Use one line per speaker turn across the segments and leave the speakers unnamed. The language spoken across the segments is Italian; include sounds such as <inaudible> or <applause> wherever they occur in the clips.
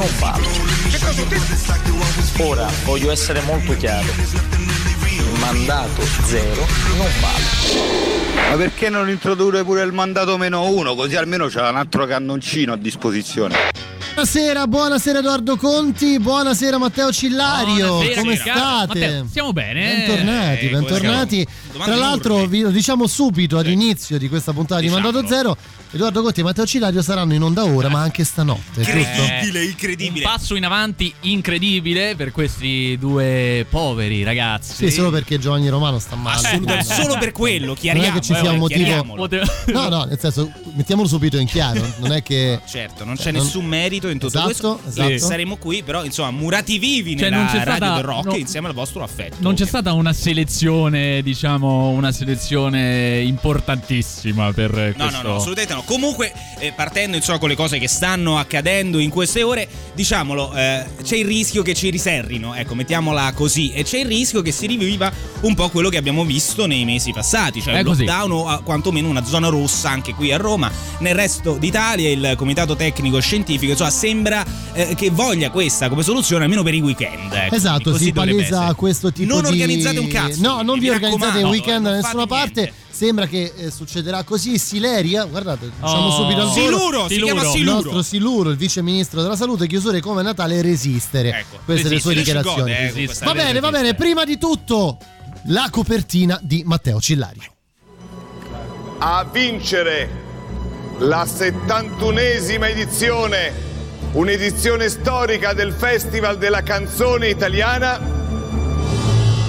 Non vale. Ora voglio essere molto chiaro. Mandato zero non vale.
Ma perché non introdurre pure il mandato meno uno? Così almeno c'è un altro cannoncino a disposizione.
Buonasera, buonasera Edoardo Conti, buonasera Matteo Cillario,
Buonasera,
come
caro
state?
Matteo, stiamo bene, eh?
Bentornati,
Eh,
bentornati.
Domande
Tra l'altro vi lo diciamo subito all'inizio di questa puntata di Mandato Zero, Edoardo Conti e Matteo Cillario saranno in onda ora, ma anche stanotte, giusto?
Eh, Un passo in avanti incredibile per questi due poveri ragazzi.
Sì, solo perché Giovanni Romano sta male.
Assolutamente, solo per quello, chiariamo,
Non è che ci
eh,
sia un motivo. No, no, nel senso, mettiamolo subito in chiaro. Non è che. <laughs>
Certo, non c'è nessun merito in tutto
Esatto,
questo.
esatto.
E Saremo qui, però, insomma, murati vivi
Cioè,
nella
c'è
radio
stata-
del rock
no-
insieme al vostro affetto.
Non c'è stata una selezione, diciamo, una selezione importantissima per
No,
questo.
no, no, assolutamente no. Comunque, eh, partendo insomma con le cose che stanno accadendo in queste ore, diciamolo, eh, c'è il rischio che ci riserrino, ecco, mettiamola così, e c'è il rischio che si riviva un po' quello che abbiamo visto nei mesi passati, cioè
È
un
così.
lockdown o quantomeno una zona rossa anche qui a Roma. Nel resto d'Italia il Comitato Tecnico Scientifico, insomma, sembra eh, che voglia questa come soluzione almeno per i weekend. ecco.
Esatto,
Così
si palesa
essere.
questo tipo
non
di
organizzate un cazzo.
No, non vi, organizzate il
raccomando,
weekend da
non
nessuna parte.
niente.
Sembra che eh, succederà così. Sileria, guardate, diciamo
Oh.
subito al.
Siluro, si chiama
Il
Siluro.
nostro Siluro, il vice ministro della salute, chiusure come Natale resistere.
Ecco,
Queste le sue dichiarazioni.
gode, eh,
va bene, va bene. Prima di tutto, la copertina di Matteo Cillario.
a vincere la 71esima edizione, un'edizione storica del Festival della canzone italiana,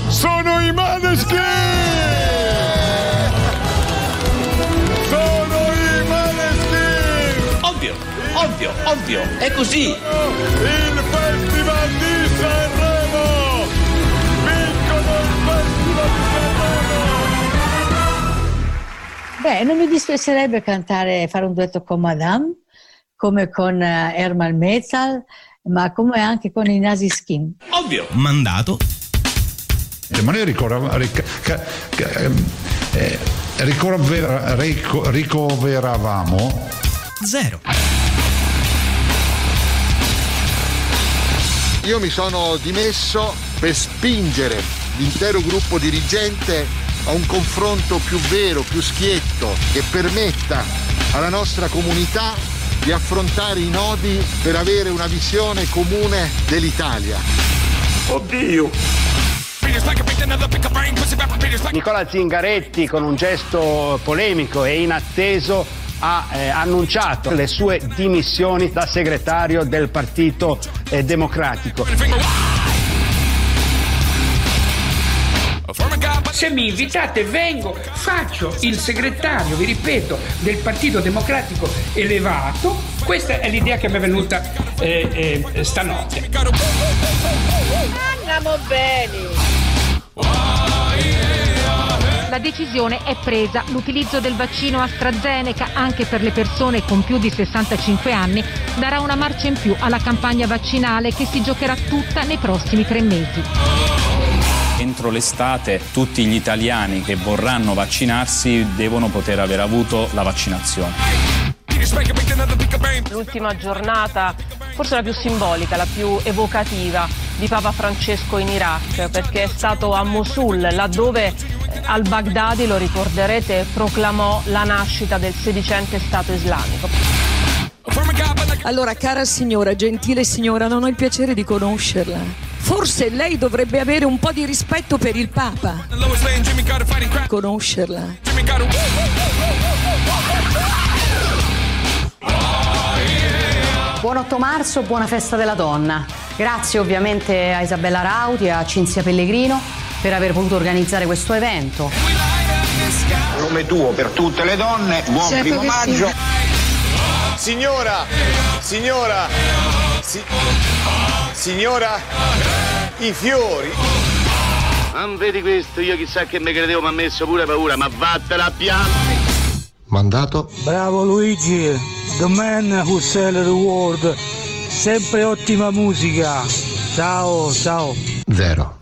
sono i Maneskin! Sono i Maneskin!
Ovvio, ovvio, ovvio, è così.
Il Festival di Sanremo! Vincono il Festival di Sanremo!
Beh, non mi dispiacerebbe cantare, fare un duetto con Madame, come con eh, Herman Metal, ma come anche con i Nasi Skin.
Ovvio.
Mandato
Ma noi ricora- ric- ca- ca- ehm, eh, ricorvera- rico- ricoveravamo
zero.
Io mi sono dimesso per spingere l'intero gruppo dirigente a un confronto più vero, più schietto, che permetta alla nostra comunità di affrontare i nodi per avere una visione comune dell'Italia.
Oddio!
Nicola Zingaretti con un gesto polemico e inatteso ha eh, annunciato le sue dimissioni da segretario del Partito eh, Democratico.
Se mi invitate vengo, faccio il segretario, vi ripeto, del Partito Democratico elevato. Questa è l'idea che mi è venuta eh, eh, stanotte.
Andiamo bene!
La decisione è presa. L'utilizzo del vaccino AstraZeneca anche per le persone con più di 65 anni darà una marcia in più alla campagna vaccinale che si giocherà tutta nei prossimi tre mesi.
Entro l'estate tutti gli italiani che vorranno vaccinarsi devono poter aver avuto la vaccinazione.
L'ultima giornata, forse la più simbolica, la più evocativa di Papa Francesco in Iraq, perché è stato a Mosul, laddove al-Baghdadi, lo ricorderete, proclamò la nascita del sedicente Stato islamico.
Allora, cara signora, gentile signora, non ho il piacere di conoscerla. Forse lei dovrebbe avere un po' di rispetto per il Papa. Conoscerla.
Buon 8 marzo, buona festa della donna. Grazie ovviamente a Isabella Rauti e a Cinzia Pellegrino per aver voluto organizzare questo evento.
Nome tuo per tutte le donne, buon
Certo
primo
che sì.
maggio.
Signora, signora, si- Signora, i fiori.
Non vedi questo? Io chissà che mi credevo, mi ha messo pure paura, ma vattela a pianti.
Mandato
Bravo Luigi, the man who sell the world. Sempre ottima musica. Ciao, ciao.
zero.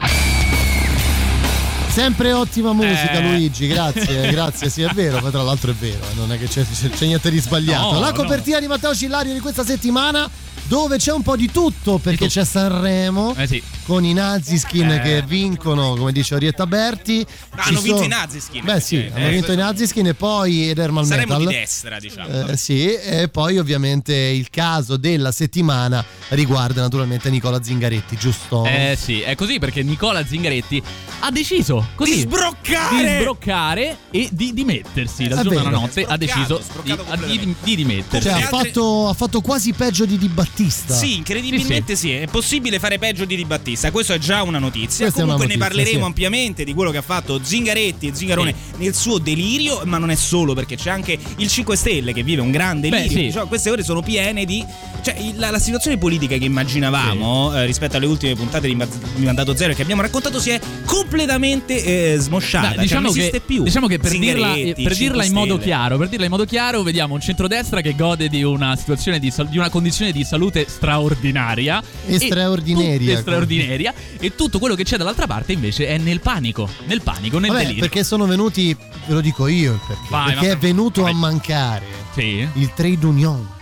Sempre ottima musica,
Eh.
Luigi. Grazie, <laughs> grazie. Sì, è vero. Ma tra l'altro è vero, non è che c'è, c'è- c'è niente di sbagliato.
No,
La
no.
copertina di Matteo Cillario di questa settimana, dove c'è un po' di tutto, perché c'è Sanremo
Eh sì.
con i Naziskin
Eh.
che vincono, come dice Orietta Berti. Ci
hanno vinto
sono-
i Naziskin,
Beh, sì,
effettivamente.
hanno
Eh,
vinto i Naziskin e poi ed Herman
Saremo
Metal.
di destra, diciamo.
Eh, sì, e poi ovviamente il caso della settimana riguarda naturalmente Nicola Zingaretti, giusto?
Eh sì, è così perché Nicola Zingaretti ha deciso così
Di sbroccare!
di sbroccare e di dimettersi. Da
È
giorno alla
vero.
notte ha deciso di, di- di dimettersi.
Cioè, ha fatto, ha fatto quasi peggio di Di Battista.
Sì, incredibilmente sì, È possibile fare peggio di Di Battista. Questo è già una notizia.
Questa è una
Comunque ne
notizia,
parleremo
sì.
ampiamente di quello che ha fatto Zingaretti e Zingarone nel suo delirio, ma non è solo perché c'è anche il 5 Stelle che vive un grande delirio.
sì.
Diciamo, queste ore sono piene di. Cioè, la, la situazione politica che immaginavamo eh, rispetto alle ultime puntate di, di Mandato Zero che abbiamo raccontato si è completamente eh, smosciata.
Dai,
Cioè,
diciamo,
non
che,
esiste più.
diciamo che per dirla,
Zingaretti,
per
5
dirla in modo chiaro, per dirla in modo chiaro, vediamo un centrodestra che gode di una situazione di, di una condizione di salute straordinaria.
E straordinaria.
tut- straordinaria. E tutto quello che c'è dall'altra parte invece è nel panico. Nel panico, nel
Vabbè,
delirio.
perché sono venuti, ve lo dico io perché.
Vai,
perché
vai.
è venuto a mancare
Sì.
il trade union.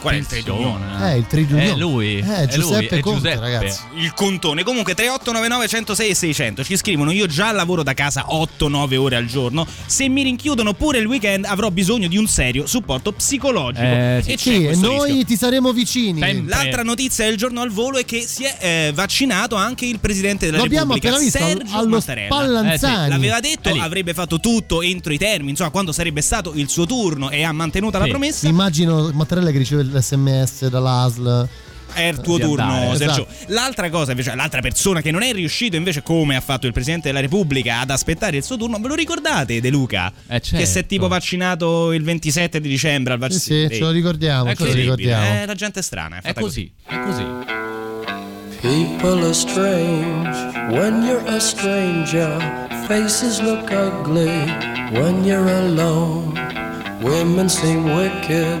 Qual è il trade union?
Eh, il trade union.
È lui.
Eh,
è
Giuseppe
lui, è
Conte,
Giuseppe.
ragazzi.
Il contone. Comunque 3899 106 e 600 ci scrivono io già lavoro da casa 8-9 ore al giorno. Se mi rinchiudono pure il weekend avrò bisogno di un serio supporto psicologico.
Eh,
e c'è
Sì, e
questo
noi
rischio.
ti saremo vicini.
Sempre.
L'altra notizia del giorno al volo è che si è eh, vaccinato anche il presidente della
Lo abbiamo
Repubblica,
visto
Sergio
allo
Mattarella.
Spallanzani.
Eh sì,
L'aveva detto, avrebbe fatto tutto entro i termini, insomma, quando sarebbe stato il suo turno e ha mantenuto la
Sì.
promessa.
Immagino Mattarella che riceve l'SMS dall'ASL.
È il tuo turno,
andare,
Sergio.
esatto.
L'altra cosa, invece, l'altra persona che non è riuscito, invece, come ha fatto il Presidente della Repubblica, ad aspettare il suo turno, ve lo ricordate, De Luca?
Eh, certo.
Che si è tipo vaccinato il 27 di dicembre al
Sì,
vaccino.
sì, ce lo ricordiamo,
È
ce lo
così,
ricordiamo.
Eh, la gente è strana. È,
È
fatta
così, è così.
People are strange when you're a stranger. Faces look ugly when you're alone. Women seem wicked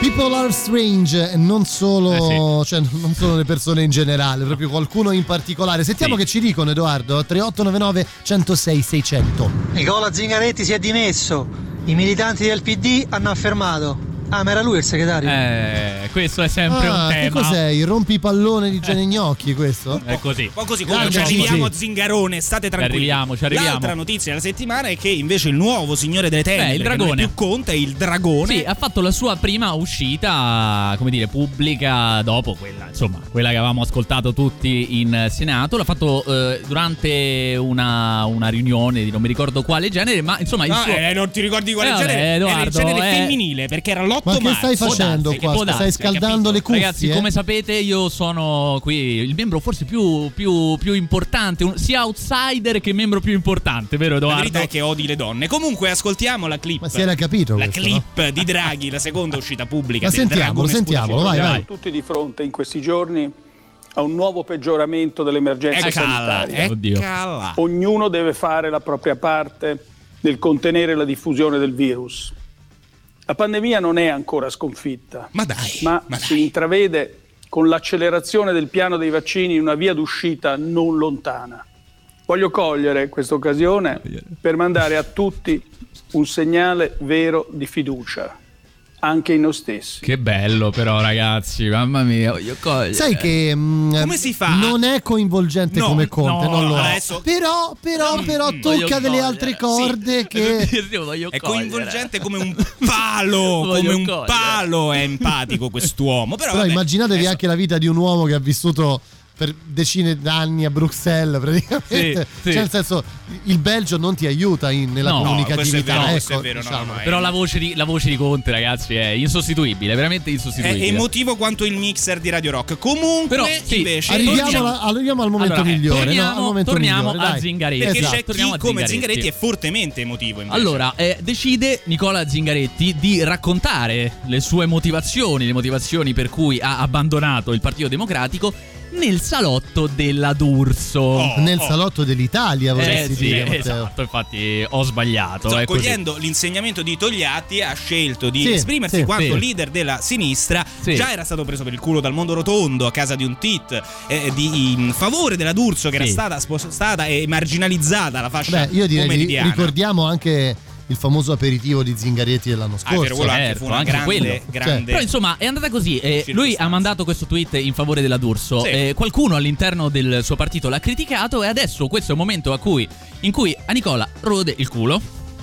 People are strange e non solo, cioè, non solo le persone in generale, proprio qualcuno in particolare. Sentiamo che ci dicono Edoardo 3899 106 600.
Nicola Zingaretti si è dimesso. I militanti del PD hanno affermato
Ah, ma era lui il segretario?
Eh, questo è sempre
Ah,
un
che
tema.
cos'è? Il rompipallone di Gianni Gnocchi questo?
È così.
Un po' così, comunque
Grande
ci arriviamo
Gigi.
a Zingarone, state tranquilli.
arriviamo, ci arriviamo.
L'altra notizia della settimana è che invece il nuovo signore delle tenebre,
Beh, il
che non è
dragone.
più Conte, è il dragone.
Sì, ha fatto la sua prima uscita, come dire, pubblica dopo quella, insomma, quella che avevamo ascoltato tutti in Senato. L'ha fatto eh, durante una, una riunione di non mi ricordo quale genere, ma insomma il
Ah,
suo...
eh, non ti ricordi quale
Eh, vabbè,
genere? Era il
Edoardo,
genere
eh.
femminile, perché era l'8
Ma che
marzo.
stai facendo
darsi,
qua? Stai scaldando le cuffie?
Ragazzi, come sapete, io sono qui il membro forse più, più, più importante, un- sia outsider che membro più importante, vero
La
Edoardo?
verità è che odi le donne. Comunque, ascoltiamo la clip.
Ma si era capito
La
questo,
clip di Draghi, la seconda uscita pubblica.
Ma
del
sentiamolo, sentiamolo, vai, vai.
tutti di fronte in questi giorni a un nuovo peggioramento dell'emergenza
Eccala,
sanitaria. Ognuno deve fare la propria parte nel contenere la diffusione del virus. La pandemia non è ancora sconfitta,
ma, dai,
ma si intravede con l'accelerazione del piano dei vaccini una via d'uscita non lontana. Voglio cogliere questa occasione per mandare a tutti un segnale vero di fiducia, anche in noi stessi.
Che bello però ragazzi, mamma mia, voglio cogliere.
Sai che mm,
Come si fa?
non è coinvolgente
No,
come Conte,
no,
non lo è.
adesso-
Però, però, però
Mm,
tocca delle
cogliere.
altre corde che
È coinvolgente come un <laughs> palo, come un
cogliere.
palo è empatico quest'uomo. Però,
Però
vabbè,
immaginatevi anche la vita di un uomo che ha vissuto per decine d'anni a Bruxelles praticamente.
Sì, sì.
Cioè, nel senso, il Belgio non ti aiuta in- nella
No, no,
comunicatività.
è vero,
ecco,
è vero, no,
diciamo.
no, è-
Però la voce, di, la voce di Conte, ragazzi, è insostituibile, veramente
è
insostituibile.
emotivo quanto il mixer di Radio Rock. Comunque,
Però, sì,
invece,
Arriviamo,
torniamo-
alla- arriviamo al momento
Allora, eh,
migliore.
torniamo-
no? Al momento
torniamo
migliore,
a
dai.
Zingaretti.
perché
Esatto.
c'è chi
a
come
Zingaretti.
Zingaretti è fortemente emotivo. Invece.
Allora, eh, decide Nicola Zingaretti di raccontare le sue motivazioni, le motivazioni per cui ha abbandonato il Partito Democratico nel salotto della D'Urso.
Nel salotto dell'Italia,
Eh,
vorresti
sì,
dire. Matteo.
esatto, infatti ho sbagliato.
Sto
è così.
cogliendo l'insegnamento di Togliatti, ha scelto di
Sì,
esprimersi
sì,
quanto
sì.
leader della sinistra.
Sì.
Già era stato preso per il culo dal mondo rotondo a casa di un tit eh, di, in favore della D'Urso, che era stata spostata e marginalizzata la fascia
Beh, io direi ricordiamo anche il famoso aperitivo di Zingaretti dell'anno
Ah, è
scorso.
vero, quello anche
Certo,
fu una
anche
grande,
quello.
grande
Però insomma è andata così. eh, lui ha mandato questo tweet in favore della D'Urso.
Sì.
eh, qualcuno all'interno del suo partito l'ha criticato. E adesso questo è il momento a cui, in cui a Nicola rode il culo.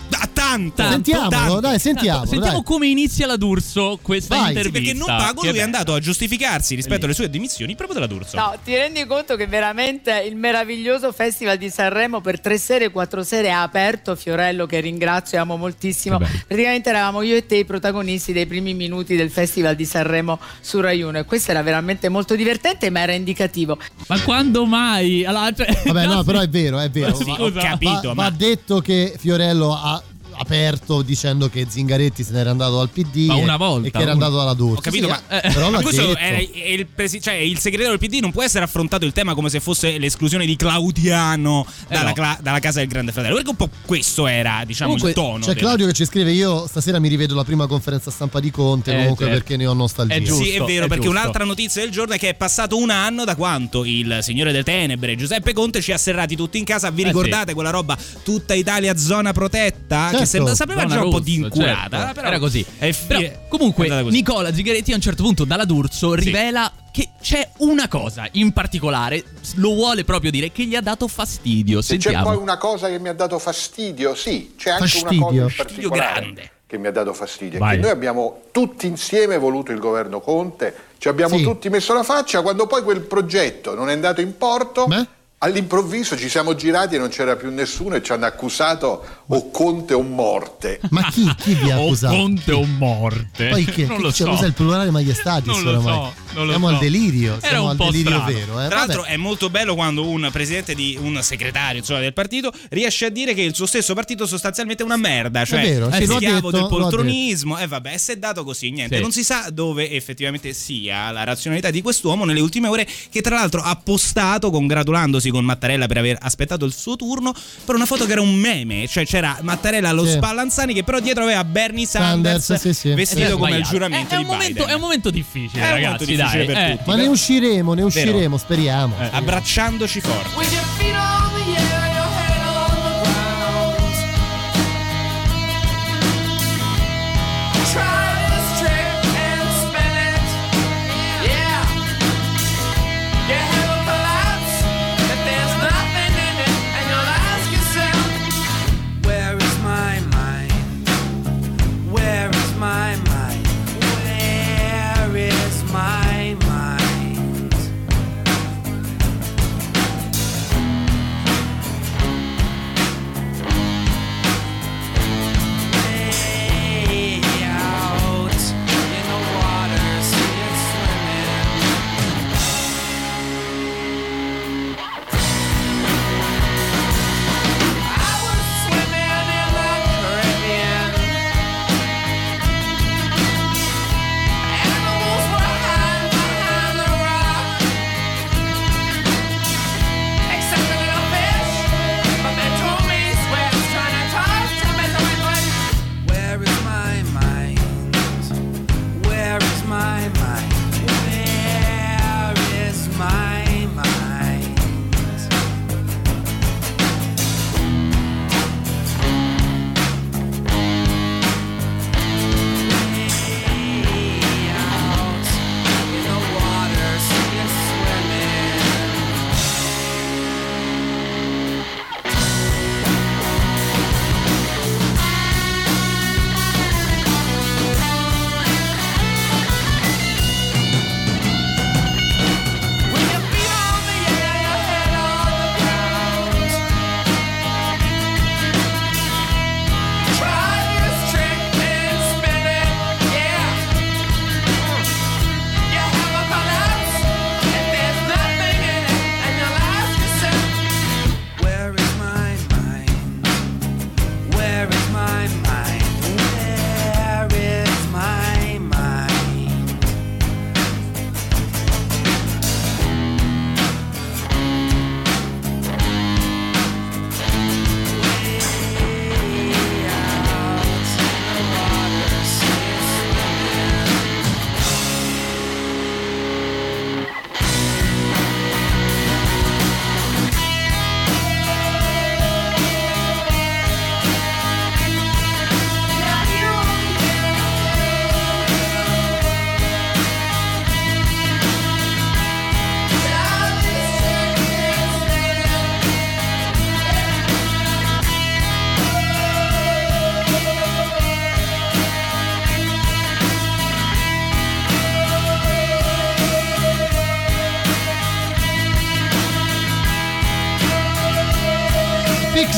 Da tanto,
Sentiamolo,
tanto.
dai, sentiamolo,
Sentiamo
dai.
come inizia la D'Urso questa
Vai. Sì,
Sì,
intervista.
perché non pago,
Che
lui è andato a giustificarsi rispetto alle sue dimissioni proprio della D'Urso.
No, ti rendi conto che veramente il meraviglioso Festival di Sanremo per tre sere, quattro sere ha aperto Fiorello, che ringrazio e amo moltissimo. Praticamente eravamo io e te i protagonisti dei primi minuti del Festival di Sanremo su Rai 1 e questo era veramente molto divertente, ma era indicativo.
Ma quando mai? Allora, cioè-
Vabbè, no, <laughs> però è vero, è vero.
Sì,
Va-
ho capito,
va,
ma-
va detto che Fiorello ha aperto dicendo che Zingaretti se n'era andato dal PD
Ma
e-
una volta,
e che era
una.
andato alla D'Urso.
Ho capito,
Sì,
ma,
eh, però
ma
l'ha
questo
detto.
è, è il, presi- cioè, il segretario del PD non può essere affrontato il tema come se fosse l'esclusione di Claudiano dalla,
no.
cla- dalla casa del Grande Fratello. Perché un po' questo era, diciamo,
Comunque,
il tono.
C'è
del-
Claudio che ci scrive: Io stasera mi rivedo la prima conferenza stampa di Conte.
Eh,
comunque,
certo.
perché ne ho nostalgia.
È giusto.
Sì, è vero,
è
perché
giusto.
un'altra notizia del giorno è che è passato un anno da quanto il signore delle tenebre, Giuseppe Conte, ci ha serrati tutti in casa. Vi
Eh,
ricordate quella roba tutta Italia zona protetta?
Certo,
che sembra, sapeva
Zona
già un po' di incurata.
certo.
però
Era così.
È fi-
Però,
è
comunque,
andata così.
Nicola Zingaretti a un certo punto dalla D'Urso rivela che c'è una cosa in particolare, lo vuole proprio dire, che gli ha dato fastidio.
Se c'è
Sentiamo.
poi una cosa che mi ha dato fastidio, sì, c'è anche
Fastidio.
una cosa in
Fastidio
particolare
grande.
che mi ha dato fastidio. è
Vai.
Che noi abbiamo tutti insieme voluto il governo Conte, ci abbiamo
Sì.
tutti messo la faccia, quando poi quel progetto non è andato in porto,
Beh?
All'improvviso ci siamo girati e non c'era più nessuno e ci hanno accusato o Conte o morte.
Ma chi, chi vi ha <laughs>
O
accusato?
Conte o morte?
Poi che,
non lo
cioè,
so.
cos'è il plurale <laughs> majestatis
Non lo
oramai?
so, non lo
Siamo
so.
al delirio,
Era
siamo
un
al
po'
delirio
strano.
vero. Eh?
Tra l'altro è molto bello quando un presidente di un segretario insomma, del partito riesce a dire che il suo stesso partito sostanzialmente è una merda, cioè
vero, sì,
è
lo ha
schiavo
detto,
del
lo
poltronismo e vabbè, se è dato così, niente,
Sì.
non si sa dove effettivamente sia la razionalità di quest'uomo nelle ultime ore che tra l'altro ha postato congratulandosi con Mattarella per aver aspettato il suo turno per una foto che era un meme, cioè c'era Mattarella allo
Sì.
Spallanzani che però dietro aveva Bernie Sanders,
Sanders, sì, sì.
vestito
È
come il giuramento
è, è
di
un momento,
Biden.
è un momento difficile,
È un
ragazzi.
momento difficile
dai.
per
eh.
tutti.
Ma ne usciremo, ne
Vero.
usciremo, speriamo.
Eh, abbracciandoci forte.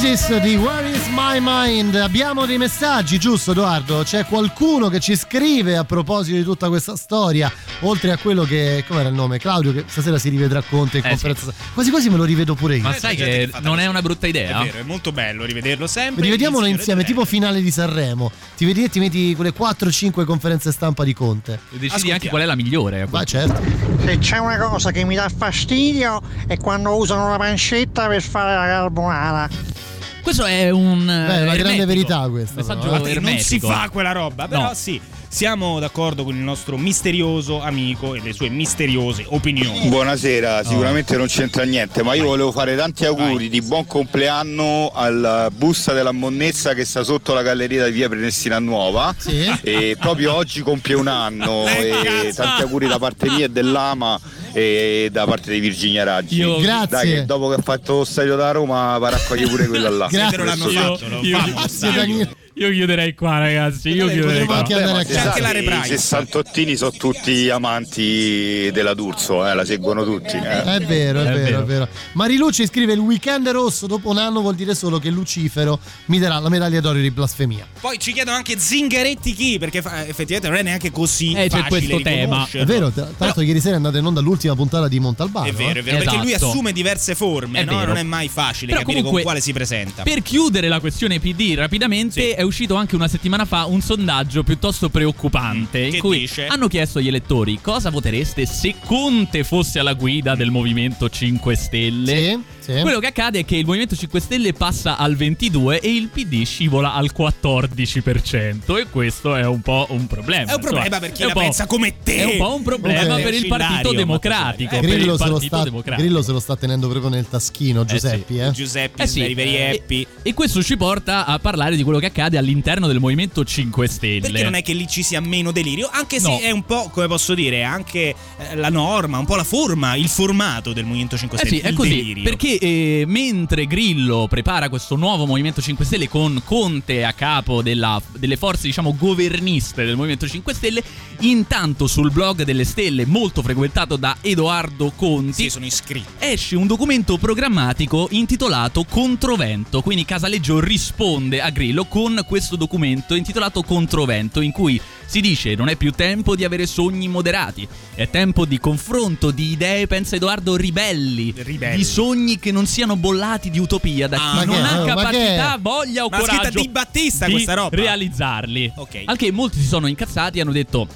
Oasis di Where is my mind? Abbiamo dei messaggi, giusto Edoardo? C'è qualcuno che ci scrive a proposito di tutta questa storia, oltre a quello che, come era il nome? Claudio, che stasera si rivedrà Conte in
Eh,
conferenza. Quasi quasi me lo rivedo pure io.
Ma sai che non è una brutta idea?
È vero, è molto bello rivederlo sempre.
Rivediamolo insieme, tipo finale di Sanremo. Ti vedi e ti metti quelle 4-5 conferenze stampa di Conte.
E decidi anche qual è la migliore.
Ma certo.
Se c'è una cosa che mi dà fastidio è quando usano la pancetta per fare la carbonara.
Questo è un.
Beh, è una grande
ermetico.
verità questa.
Messaggio
però, eh.
Non si fa quella roba, però
No.
sì. Siamo d'accordo con il nostro misterioso amico e le sue misteriose opinioni.
Buonasera, sicuramente non c'entra niente, ma io volevo fare tanti auguri di buon compleanno alla busta della monnezza che sta sotto la galleria di via Prenestina Nuova. E proprio oggi compie un anno. <laughs> e tanti auguri da parte mia e dell'Ama e da parte di Virginia Raggi.
Io-
Grazie.
Dai, che dopo che ha fatto lo stadio da Roma va a raccogliere pure quella là.
Grazie.
Adesso-
Io, io- io chiuderei qua, ragazzi. Io chiuderei qua.
anche andare a
Vabbè,
casa.
ma sai, I sessantottini sono tutti amanti della D'Urso, eh, la seguono tutti. eh.
È vero, è,
È
vero,
vero.
è vero. Marilu ci scrive il weekend rosso dopo un anno vuol dire solo che Lucifero mi darà la medaglia d'oro di blasfemia.
Poi ci chiedono anche Zingaretti chi, perché fa- effettivamente non è neanche così
Eh, c'è questo tema.
È vero, tra tra l'altro ieri sera è andata in onda l'ultima puntata di Montalbano.
È vero, è vero,
eh?
perché lui
Esatto.
assume diverse forme,
È
no?
vero.
non è mai facile
Però
capire
comunque,
con quale si presenta.
Per chiudere la questione PD rapidamente, è uscito anche una settimana fa un sondaggio piuttosto preoccupante in
che
cui
dice?
hanno chiesto agli elettori cosa votereste se Conte fosse alla guida del Movimento 5 Stelle.
Sì, sì.
Quello che accade è che il Movimento 5 Stelle passa al 22 e il PD scivola al 14% e questo è un po' un problema.
È un problema
insomma.
per chi la pensa come te.
È un po' un problema per il Partito Democratico.
ma
per
Grillo,
il
se lo
Partito
sta,
Democratico.
Grillo se lo sta tenendo proprio nel taschino, Giuseppi. Eh,
Giuseppe,
Eh sì,
Sveri, Veri
eh,
Eppi.
E questo ci porta a parlare di quello che accade all'interno del Movimento 5 Stelle.
Perché non è che lì ci sia meno delirio, anche se
No.
è un po', come posso dire, anche eh, la norma, un po' la forma, il formato del Movimento 5
Eh
Stelle.
sì, è così.
delirio.
Perché eh, mentre Grillo prepara questo nuovo Movimento 5 Stelle con Conte a capo della- delle forze, diciamo, governiste del Movimento 5 Stelle, intanto sul blog delle stelle, molto frequentato da Edoardo Conti,
Sì, sono iscritto.
esce un documento programmatico intitolato Controvento. Quindi Casaleggio risponde a Grillo con questo documento intitolato Controvento, in cui si dice non è più tempo di avere sogni moderati, è tempo di confronto, di idee, pensa Edoardo, ribelli,
Ribelli.
di sogni che non siano bollati di utopia da chi
Ah,
ma
non
che-
ha capacità,
che-
voglia o
Ma
coraggio
di Battista
di
questa roba.
realizzarli.
Ok.
Al che molti si sono incazzati e hanno detto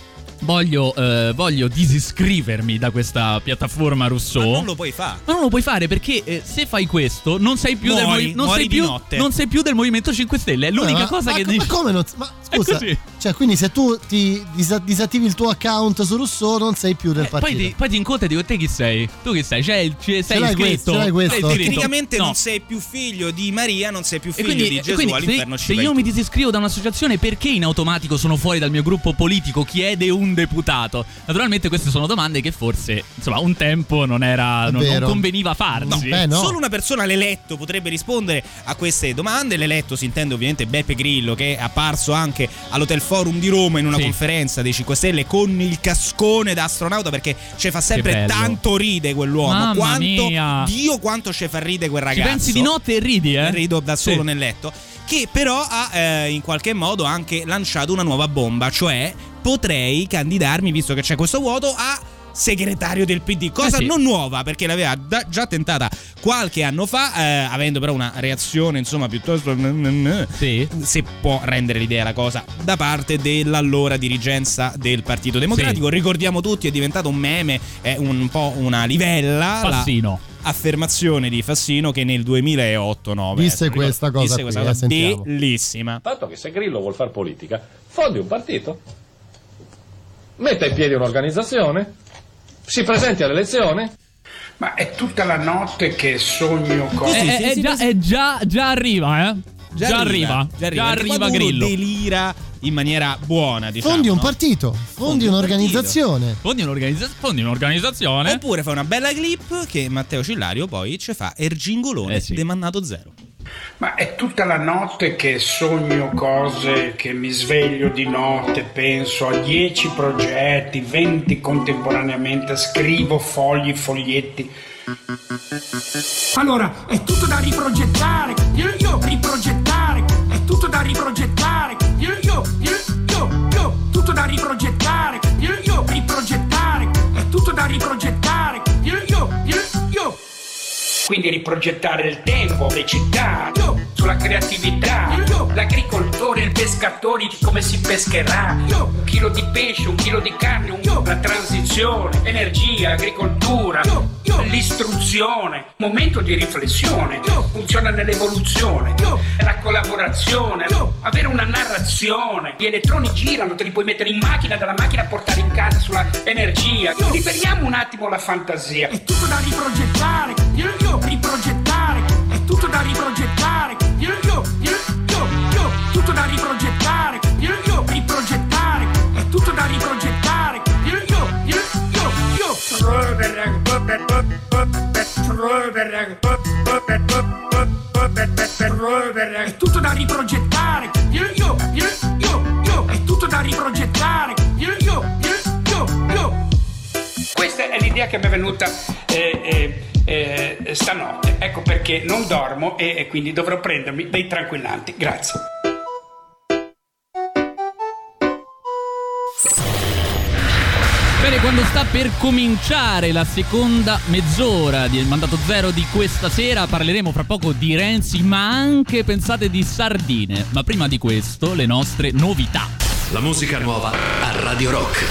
voglio, eh, voglio disiscrivermi da questa piattaforma Rousseau.
Ma non lo puoi fare.
Ma non lo puoi fare perché eh, se fai questo non sei più, del,
Muori,
movi- non sei più, non sei più del Movimento 5 Stelle. È l'unica
ma-
cosa
ma-
che
ma
dici.
come non. Ma
È
scusa,
così.
cioè, quindi se tu ti disa- disattivi il tuo account su Rousseau, non sei più del
Eh, poi,
partito.
ti, poi ti incontri e dico te chi sei? Tu chi sei? Cioè, il- ci- sei iscritto?
questo, ce l'hai questo?
Sei?
Tecnicamente
No.
non sei più figlio di Maria, non sei più figlio
quindi,
di Gesù
quindi
all'inferno
se,
ci
se io
tu.
mi disiscrivo da un'associazione, perché in automatico sono fuori dal mio gruppo politico? Chiede un deputato. Naturalmente queste sono domande che forse, insomma, un tempo non era. Non, non conveniva farsi.
Beh, no.
Solo una persona, l'eletto, potrebbe rispondere a queste domande. L'eletto si intende ovviamente Beppe Grillo, che è apparso anche all'Hotel Forum di Roma in una
Sì.
conferenza dei 5 Stelle con il cascone da astronauta, perché ci fa sempre tanto ride quell'uomo.
Mamma
quanto
mia.
Dio quanto ci fa ride quel
Ci
ragazzo.
pensi di notte e ridi, eh?
Rido da solo
Sì.
nel letto. Che però ha eh, in qualche modo anche lanciato una nuova bomba, cioè potrei candidarmi, visto che c'è questo vuoto, a segretario del PD, cosa
Eh sì.
non nuova perché l'aveva da- già tentata qualche anno fa, eh, avendo però una reazione insomma piuttosto
Sì.
se può rendere l'idea la cosa da parte dell'allora dirigenza del Partito Democratico. Ricordiamo tutti, è diventato un meme, è un po' una livella. la
Fassino.
Affermazione di Fassino che nel 2008-9
Disse questa cosa
disse
qui,
questa
eh,
cosa bellissima.
Tanto che se Grillo vuol fare politica, fondi un partito, metta in piedi un'organizzazione, si presenti all'elezione.
Ma è tutta la notte che sogno cose.
Eh, eh, eh, già, eh, già, già arriva, eh? Già, arriva.
già
Già arriva,
uno
Grillo.
delira in maniera buona, diciamo.
Fondi un
no?
partito, fondi
un
un'organizzazione.
Fondi, un'organizza- fondi un'organizzazione.
Oppure fa una bella clip che Matteo Cillario poi ci fa Ergingolone
Eh sì.
demandato zero.
Ma è tutta la notte che sogno cose, che mi sveglio di notte, penso a 10 progetti, 20 contemporaneamente, scrivo fogli, foglietti. Allora, è tutto da riprogettare, io, io, riprogettare, è tutto da riprogettare, io, io, io, io, io, tutto da riprogettare, io, io, riprogettare, è tutto da riprogettare, Quindi riprogettare il tempo, le città, sulla creatività, l'agricoltore, il pescatore, di come si pescherà, un chilo di pesce, un chilo di carne, un, la transizione, energia, agricoltura, io, io, l'istruzione, momento di riflessione, io, funziona nell'evoluzione, io, la collaborazione, io, avere una narrazione, gli elettroni girano, te li puoi mettere in macchina, dalla macchina a portare in casa sulla energia, liberiamo un attimo la fantasia, è tutto da riprogettare, riprogettare, è tutto da riprogettare, tutto da riprogettare, io, io, riprogettare, è tutto da riprogettare, io, io, io, io, io. È tutto da riprogettare, io, io, io, io, io, è tutto da riprogettare, io, io, io, io, io. Questa è l'idea che mi è venuta eh, eh, eh, stanotte. Ecco perché non dormo e, e quindi dovrò prendermi dei tranquillanti. Grazie.
Bene, quando sta per cominciare la seconda mezz'ora del mandato zero di questa sera parleremo fra poco di Renzi, ma anche pensate di sardine. Ma prima di questo, le nostre novità.
La musica nuova a Radio Rock.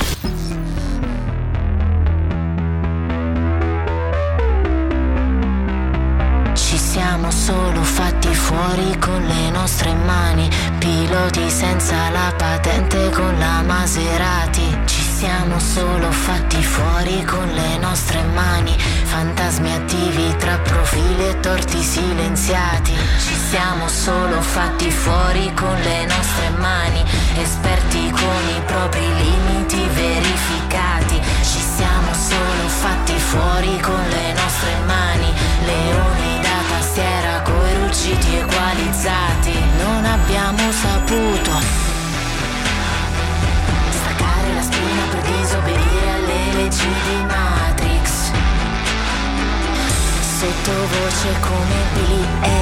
Ci siamo solo fatti fuori con le nostre mani, piloti senza la patente con la Maserati. Siamo solo fatti fuori con le nostre mani, fantasmi attivi tra profili e torti silenziati. Ci siamo solo fatti fuori con le nostre mani, esperti con i propri limiti verificati. Ci siamo solo fatti fuori con le nostre mani, leoni da tastiera coi ruggiti equalizzati. Non abbiamo saputo leggi di Matrix. Sottovoce come Billy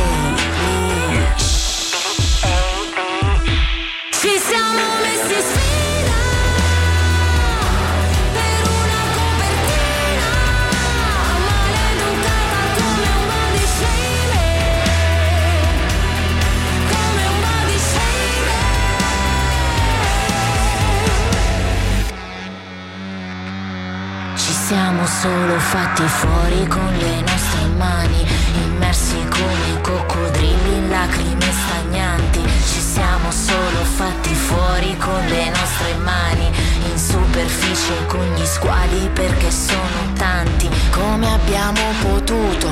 fatti fuori con le nostre mani, immersi come coccodrilli in lacrime stagnanti. Ci siamo solo fatti fuori con le nostre mani, in superficie con gli squali perché sono tanti. Come abbiamo potuto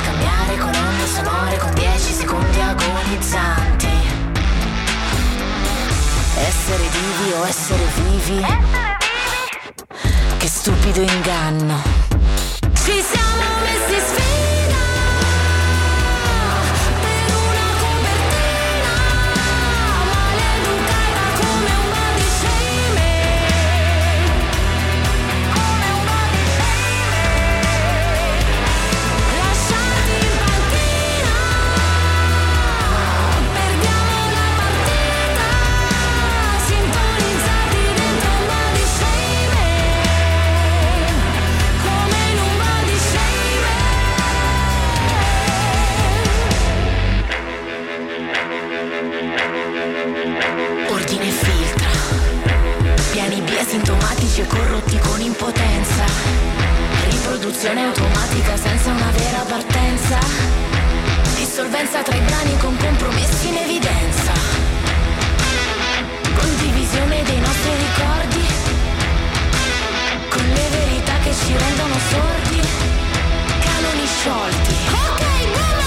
scambiare colonne sonore con 10 secondi agonizzanti? Essere vivi o essere vivi? Che stupido inganno. Ci siamo messi in asintomatici e corrotti con impotenza, riproduzione automatica senza una vera partenza, dissolvenza tra i brani con compromessi in evidenza, condivisione dei nostri ricordi, con le verità che ci rendono sordi, canoni sciolti. Ok, boomer!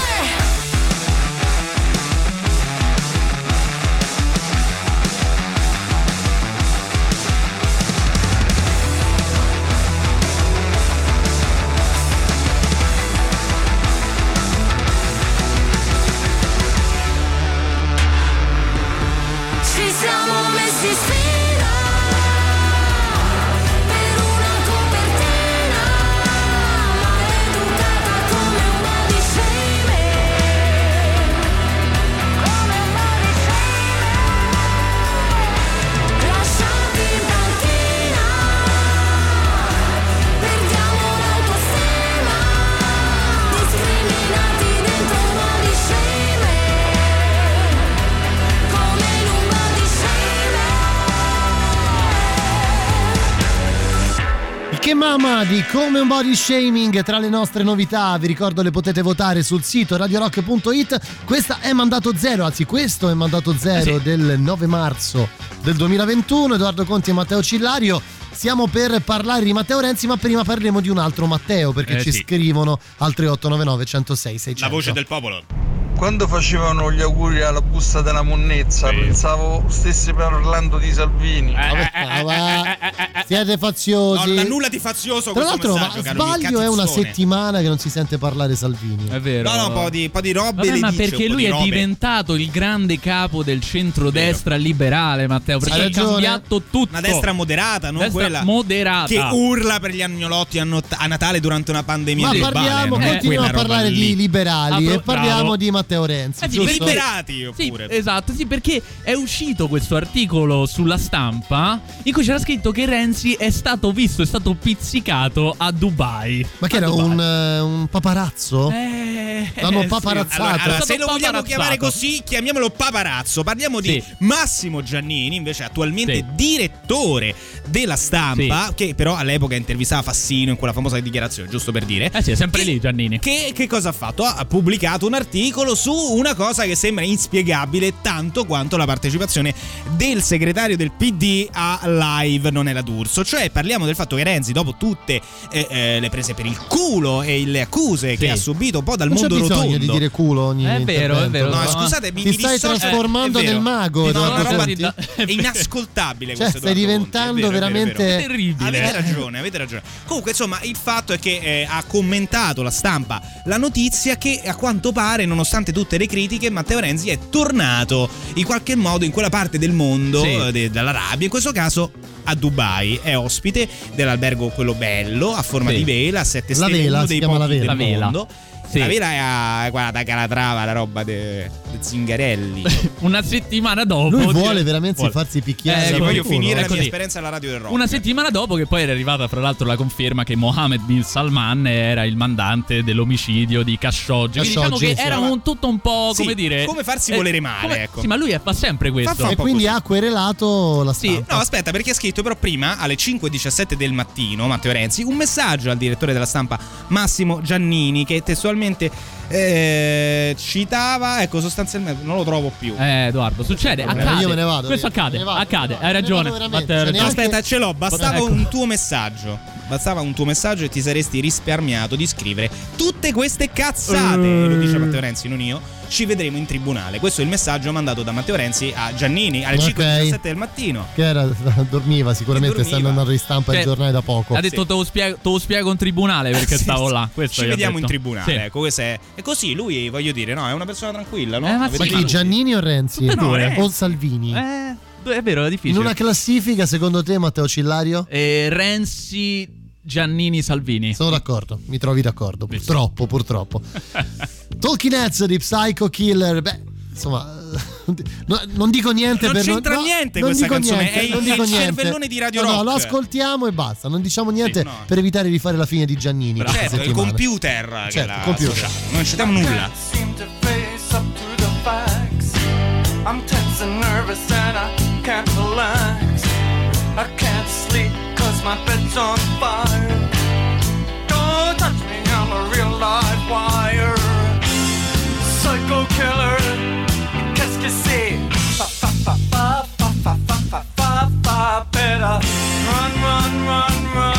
Di come un body shaming tra le nostre novità, vi ricordo le potete votare sul sito radiorock.it. Questa è mandato zero, anzi questo è mandato zero
sì.
del 9 marzo del 2021. Edoardo Conti e Matteo Cillario. Stiamo per parlare di Matteo Renzi, ma prima parleremo di un altro Matteo perché
Eh
ci
sì.
scrivono al 3899 106 600.
La voce del popolo.
Quando facevano gli auguri alla busta della monnezza, pensavo stessi parlando di Salvini.
Vabbè, ah, va. Siete faziosi.
Non ha nulla di fazioso
Tra
questo
l'altro,
messaggio,
ma sbaglio è una settimana che non si sente parlare Salvini.
È vero.
No, no, un po' di, po' di robe
Vabbè,
le
ma
dice,
perché lui
di
è
robe.
diventato il grande capo del centrodestra liberale, Matteo. Perché ha cambiato tutto.
Una destra moderata, non
Destra
quella
moderata.
che urla per gli agnolotti a, not- a Natale durante una pandemia
Ma
globale.
parliamo, continuiamo a parlare
lì.
di liberali
Ah,
e parliamo
bravo.
di Matteo Renzi.
Eh sì?
Liberati
Sì,
oppure.
esatto, sì, perché è uscito questo articolo sulla stampa in cui c'era scritto che Renzi è stato visto, è stato pizzicato a Dubai.
Ma che era un, eh, un paparazzo?
Eh,
L'hanno
sì.
paparazzato.
Allora, allora, se lo vogliamo chiamare così, chiamiamolo paparazzo. Parliamo di
Sì.
Massimo Giannini, invece attualmente
Sì.
direttore della stampa, che però all'epoca intervistava Fassino in quella famosa dichiarazione, giusto per dire.
Eh sì, è sempre lì Giannini.
Che, che cosa ha fatto? Ha pubblicato un articolo su una cosa che sembra inspiegabile tanto quanto la partecipazione del segretario del PD a live non era d'Urso. Cioè parliamo del fatto che Renzi, dopo tutte eh, eh, le prese per il culo e le accuse che ha subito un po' dal
non c'è
mondo
bisogno
rotondo.
di dire culo ogni
È vero, è vero.
No,
No,
scusate, mi,
Ti
mi
stai
dissocio-
trasformando
eh,
nel mago,
No, roba
Conti.
di- è <laughs> inascoltabile
Cioè,
questo
stai diventando
vero, è vero, è
veramente-
vero.
Terribile.
Avete ragione, avete ragione. Comunque, insomma, il fatto è che eh, ha commentato la stampa la notizia che a quanto pare, nonostante tutte le critiche, Matteo Renzi è tornato in qualche modo in quella parte del mondo
Sì.
eh, de- dell'Arabia, in questo caso a Dubai, è ospite dell'albergo quello bello a forma
Sì.
di vela, a sette
La
stelle,
vela,
uno
si
dei
chiama la vela.
Sì.
La vela è a, guarda, da Calatrava, la roba de, de Zingarelli. <laughs>
Una settimana dopo.
Lui vuole veramente
vuole.
farsi picchiare.
Eh,
Sì, voglio finire
è
la mia esperienza alla radio del rock.
Una settimana dopo che poi era arrivata fra l'altro la conferma che Mohammed bin Salman era il mandante dell'omicidio di Khashoggi. Quindi diciamo
Khashoggi,
che
sì.
era un tutto un po'
Sì,
come dire...
come farsi
eh,
volere male,
come-
ecco.
Sì, ma lui fa sempre questo.
fa un
E quindi
così.
ha querelato la
Sì,
stampa.
No, aspetta, perché ha scritto però prima alle 5.17 del mattino Matteo Renzi un messaggio al direttore della stampa Massimo Giannini che testualmente eh, citava, ecco sostanzialmente non lo trovo più.
Eh, Edoardo, succede, accade.
io me ne vado,
Questo
io
accade,
ne vado,
accade,
ne vado,
hai
cioè,
ragione.
Aspetta, ce l'ho, bastava
Ecco.
un tuo messaggio. Bastava un tuo messaggio e ti saresti risparmiato di scrivere tutte queste cazzate.
Eh.
Lo dice Matteo Renzi, non io. Ci vedremo in tribunale. Questo è il messaggio mandato da Matteo Renzi a Giannini alle
Ok.
5.17 del mattino.
Che era, <laughs> dormiva sicuramente, sta andando in stampa il
Cioè,
giornale da poco.
Ha detto te lo spiego, te lo spiego in tribunale perché
Sì,
stavo
sì.
là. Questo
Ci vediamo in tribunale.
Sì.
Ecco, questo è. E così lui, voglio dire, no, è una persona tranquilla, no?
Eh, ma sì.
Ma chi? Giannini o Renzi?
Tutte e due.
O Salvini?
Eh, è vero, è
In
difficile.
una classifica, secondo te, Matteo Cillario?
Eh, Renzi, Giannini, Salvini.
Sono d'accordo, mi trovi d'accordo. Purtroppo, purtroppo. <laughs> Talking Heads di Psycho Killer, beh, insomma, <laughs> no- non dico niente
Non
per
c'entra
no,
niente
non
questa
dico
canzone,
niente,
è il-
non
è
dico
il
niente.
cervellone di Radio
No, no,
Rock.
lo ascoltiamo e basta, non diciamo niente
Sì, no.
per evitare di fare la fine di Giannini. questa
Certo, è il
settimana.
computer che
Certo,
l'ha
computer.
associato. Non citiamo nulla.
I'm tense and nervous and I can't relax. I can't sleep cause my bed's on fire. Don't touch me, I'm a real live wire. Psycho killer, qu'est-ce que c'est? Fa fa fa fa fa fa fa fa fa better. Run, run, run, run,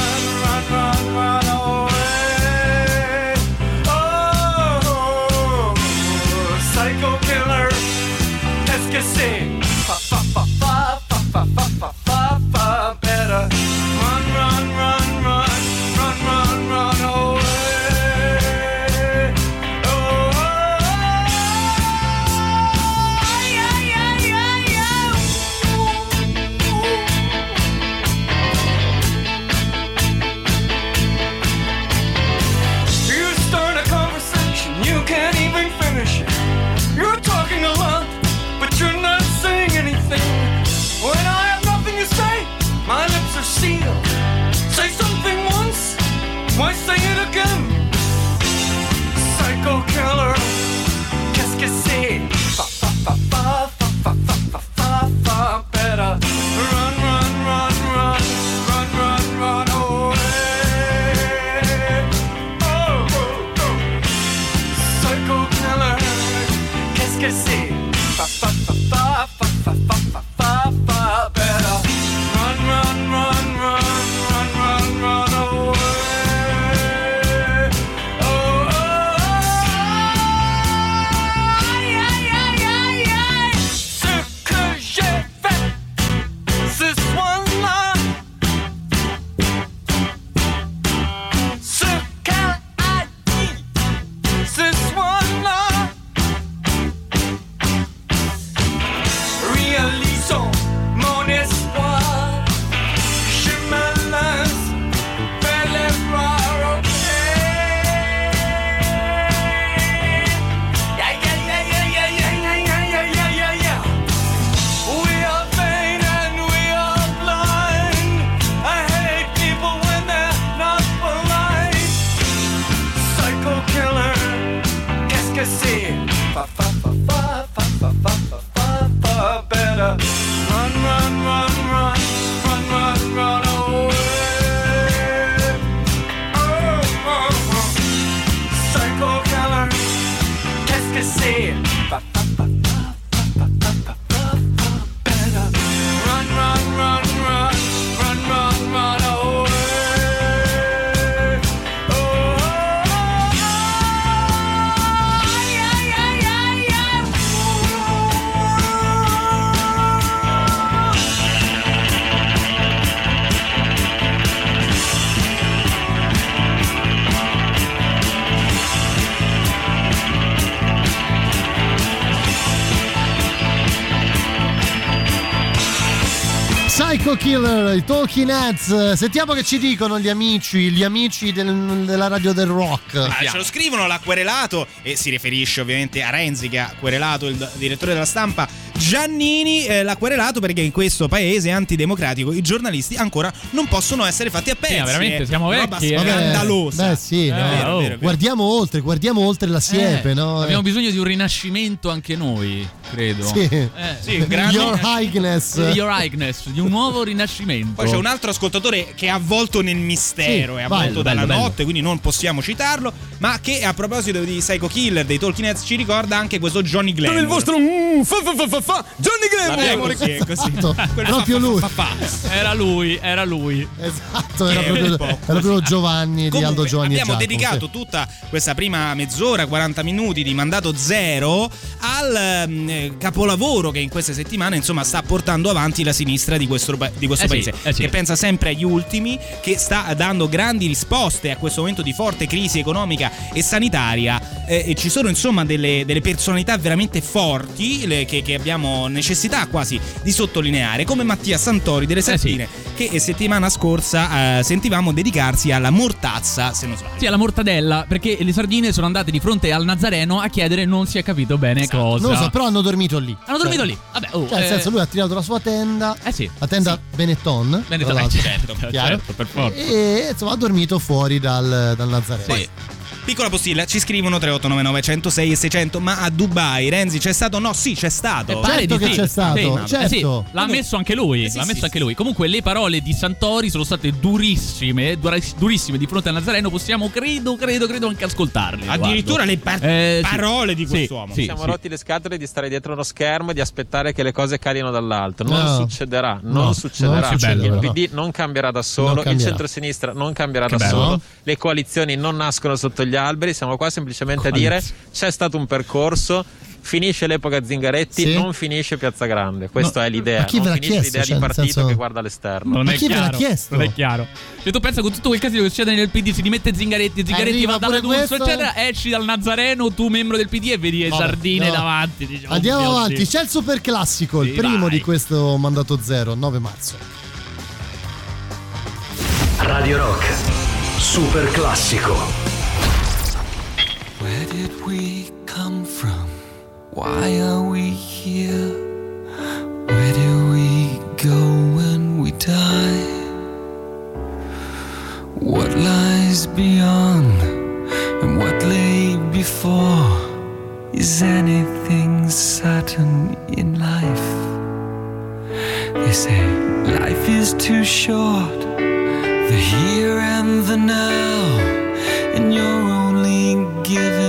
Killer, i
Talking Heads. Sentiamo che ci dicono gli amici, gli amici del- della radio del rock.
Ah, ce lo scrivono, l'ha querelato e si riferisce ovviamente a Renzi che ha querelato il direttore della stampa Giannini, eh, l'ha querelato perché in questo paese antidemocratico i giornalisti ancora non possono essere fatti a pezzi.
Sì, ma veramente
È
siamo
una roba
vecchi, eh.
scandalosa.
Beh, sì, no.
vero, vero, vero.
guardiamo oltre, guardiamo oltre la siepe,
Eh,
no?
Abbiamo bisogno di un rinascimento anche noi, credo.
Sì.
Eh,
Sì,
Your Highness.
Your Highness, di un nuovo rinascimento.
Poi c'è un altro ascoltatore che è avvolto nel mistero,
Sì,
è avvolto
bello,
dalla
bello,
notte, quindi non possiamo citarlo, ma che a proposito di Psycho Killer, dei Talking Heads, ci ricorda anche questo Johnny.
Con il vostro mm, fa fa fa fa Johnny.
L'abbiamo così, è così.
Esatto, <laughs> proprio lui.
fa, fa, fa, fa.
Era lui, era lui.
Esatto, era proprio, era proprio Giovanni di
Comunque,
Aldo Giovanni
abbiamo
Giacomo,
dedicato
sì.
tutta questa prima mezz'ora, 40 minuti di mandato zero al mm, eh, capolavoro che in queste settimane insomma sta portando avanti la sinistra di questo, di questo
Eh sì,
paese,
eh sì.
che pensa sempre agli ultimi, che sta dando grandi risposte a questo momento di forte crisi economica e sanitaria. eh, e ci sono insomma delle, delle personalità veramente forti le- che, che abbiamo necessità quasi di sottolineare, come Mattia Santori delle Sardine, che eh, settimana scorsa eh, sentivamo dedicarsi alla mortazza, se non sbaglio.
Sì, alla mortadella, perché le sardine sono andate di fronte al Nazareno a chiedere non si è capito bene
Esatto.
cosa.
Non lo so, però hanno dormito lì.
Hanno dormito
Cioè,
lì. Vabbè, oh,
Cioè, nel
eh,
senso, lui ha tirato la sua tenda.
Eh sì.
La tenda Benetton.
Benetton,
tra l'altro.
certo, <laughs>
Chiaro?
certo, per forza.
E insomma, ha dormito fuori dal, dal Nazareno.
Poi, Piccola postilla, ci scrivono 3899 106 e 600, ma a Dubai Renzi c'è stato? No, sì, c'è stato.
Eh, pare
Certo
di
che
sì.
c'è stato,
Sì,
certo.
sì, l'ha ammesso anche lui.
Eh sì,
l'ha
sì,
anche lui. Comunque, le parole di Santori sono state durissime, duris- durissime di fronte al Nazareno. Possiamo, credo, credo, credo anche ascoltarle.
Addirittura
guardo.
le par-
Eh, sì.
parole di quest'uomo.
sì,
siamo
sì.
rotti le scatole di stare dietro uno schermo e di aspettare che le cose cadino dall'alto. Non
No.
succederà, non
No,
succederà.
non succederà,
il. PD non cambierà da solo, il centrosinistra non cambierà
Che
da
bello.
solo, le coalizioni non nascono sotto gli alberi, siamo qua semplicemente a dire c'è stato un percorso. Finisce l'epoca Zingaretti,
Sì.
non finisce Piazza Grande. Questa
No,
è l'idea.
ma chi ve
non
l'ha
finisce
chiesto?
l'idea
Cioè,
di partito
senso-
che guarda all'esterno.
Non
Ma
è
chi ve l'ha
chiaro,
chiesto?
Non è chiaro. Se tu pensa con tutto quel casino che succede nel PD, si dimette Zingaretti, Zingaretti
Arriva
va D'Urso,
questo.
eccetera, esci dal Nazareno, tu membro del PD e vedi le
Vabbè,
sardine
no.
davanti. dici, oh
Andiamo
mio
avanti,
Dio.
c'è il super classico, il
Sì,
primo
vai.
di questo mandato zero, 9 marzo.
Radio Rock. Super classico.
Where did we come from? Why are we here? Where do we go when we die? What lies beyond and what lay before? Is anything certain in life? They say life is too short, the here and the now, and you're
forgiven.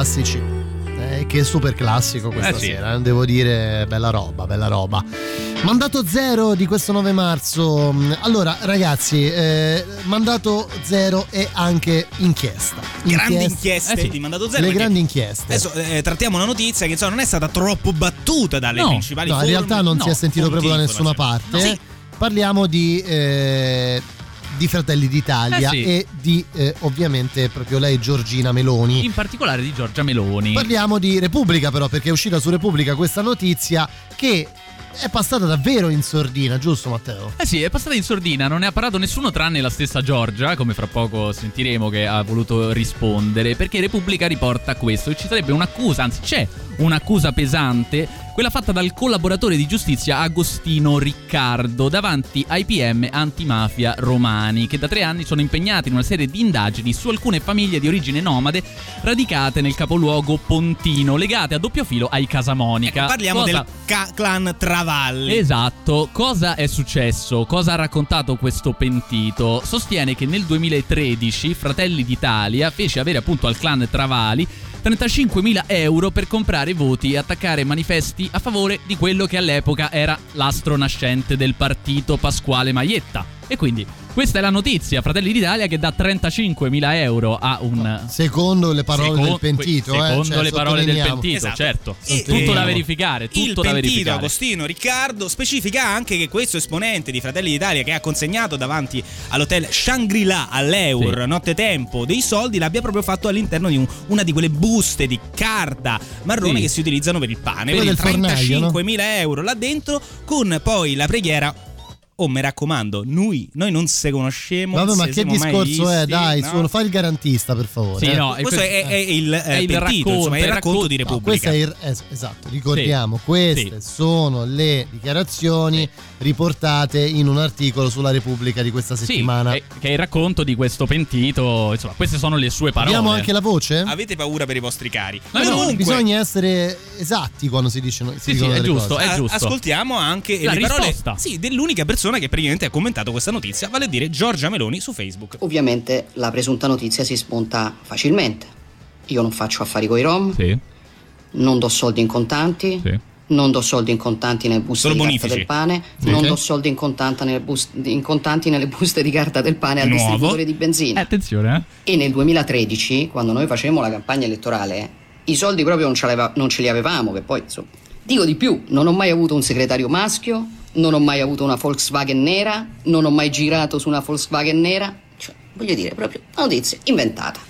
Classici. Eh, che super classico questa
Eh sì.
sera, eh, devo dire, bella roba, bella roba. Mandato zero di questo 9 marzo. Allora, ragazzi, eh, mandato zero e anche inchiesta.
Grandi inchieste di mandato zero.
Le grandi inchieste.
Adesso eh, trattiamo una notizia che insomma, non è stata troppo battuta dalle
No,
principali
no, in
forme.
realtà non si
No,
è sentito proprio da nessuna parte. Parliamo di, eh, di Fratelli d'Italia
Eh sì.
e di eh, ovviamente proprio lei Giorgina Meloni.
In particolare di Giorgia Meloni.
Parliamo di Repubblica però perché è uscita su Repubblica questa notizia che è passata davvero in sordina, giusto Matteo?
Eh sì, è passata in sordina, non ne ha parlato nessuno tranne la stessa Giorgia, come fra poco sentiremo che ha voluto rispondere, perché Repubblica riporta questo, ci sarebbe un'accusa, anzi c'è un'accusa pesante, quella fatta dal collaboratore di giustizia Agostino Riccardo davanti ai PM antimafia romani, che da tre anni sono impegnati in una serie di indagini su alcune famiglie di origine nomade radicate nel capoluogo Pontino, legate a doppio filo ai Casamonica.
Parliamo
Cosa-
del ca- clan Travalli.
Esatto, cosa è successo? Cosa ha raccontato questo pentito? Sostiene che nel 2013 Fratelli d'Italia fece avere appunto al clan Travali 35.000 euro per comprare voti e attaccare manifesti a favore di quello che all'epoca era l'astro nascente del partito Pasquale Maietta. E quindi questa è la notizia, Fratelli d'Italia che dà 35.000 euro a un...
Secondo le parole
Secondo-
del pentito, eh,
Secondo
cioè,
le parole del pentito,
Esatto.
certo.
E-
tutto da verificare, tutto
il
da
pentito
verificare.
Agostino Riccardo specifica anche che questo esponente di Fratelli d'Italia che ha consegnato davanti all'hotel Shangri-La all'Eur
Sì.
nottetempo dei soldi l'abbia proprio fatto all'interno di un- una di quelle buste di carta marrone
Sì.
che si utilizzano per il pane.
Quelle
Vedi,
del fornaio, no?
35.000 euro là dentro con poi la preghiera Oh, mi raccomando, noi, noi non se conosciamo.
Vabbè, ma che discorso è?
visti,
Dai,
no?
su, fai il garantista, per favore.
Sì,
eh.
no,
Questo è, è il, eh,
è il
pentito,
racconto,
insomma, è il
è
racconto di
No,
Repubblica.
è il- es- esatto, ricordiamo, queste sono le dichiarazioni riportate in un articolo sulla Repubblica di questa
Sì,
settimana.
è- che è il racconto di questo pentito. Insomma, queste sono le sue parole.
Abbiamo anche la voce?
Avete paura per i vostri cari.
No, no,
Comunque,
bisogna essere esatti quando si dice si
Sì,
dicono
sì, è giusto,
cose.
è giusto.
ascoltiamo anche
La
le parole
risposta.
sì, dell'unica persona che praticamente ha commentato questa notizia, vale a dire Giorgia Meloni su Facebook.
Ovviamente la presunta notizia si spunta facilmente. Io non faccio affari con i rom,
Sì.
non do soldi in contanti,
Sì.
non do soldi in contanti nelle buste
Solo
di
bonifici.
carta del pane,
Sì.
non
Sì.
do soldi in, nelle bus- in contanti nelle buste di carta del pane al
Nuovo.
distributore di benzina.
Attenzione, eh.
E nel 2013, quando noi facevamo la campagna elettorale, i soldi proprio non ce, non ce li avevamo, che poi insomma. Dico di più, non ho mai avuto un segretario maschio, non ho mai avuto una Volkswagen nera, non ho mai girato su una Volkswagen nera. Cioè, voglio dire, proprio una notizia inventata.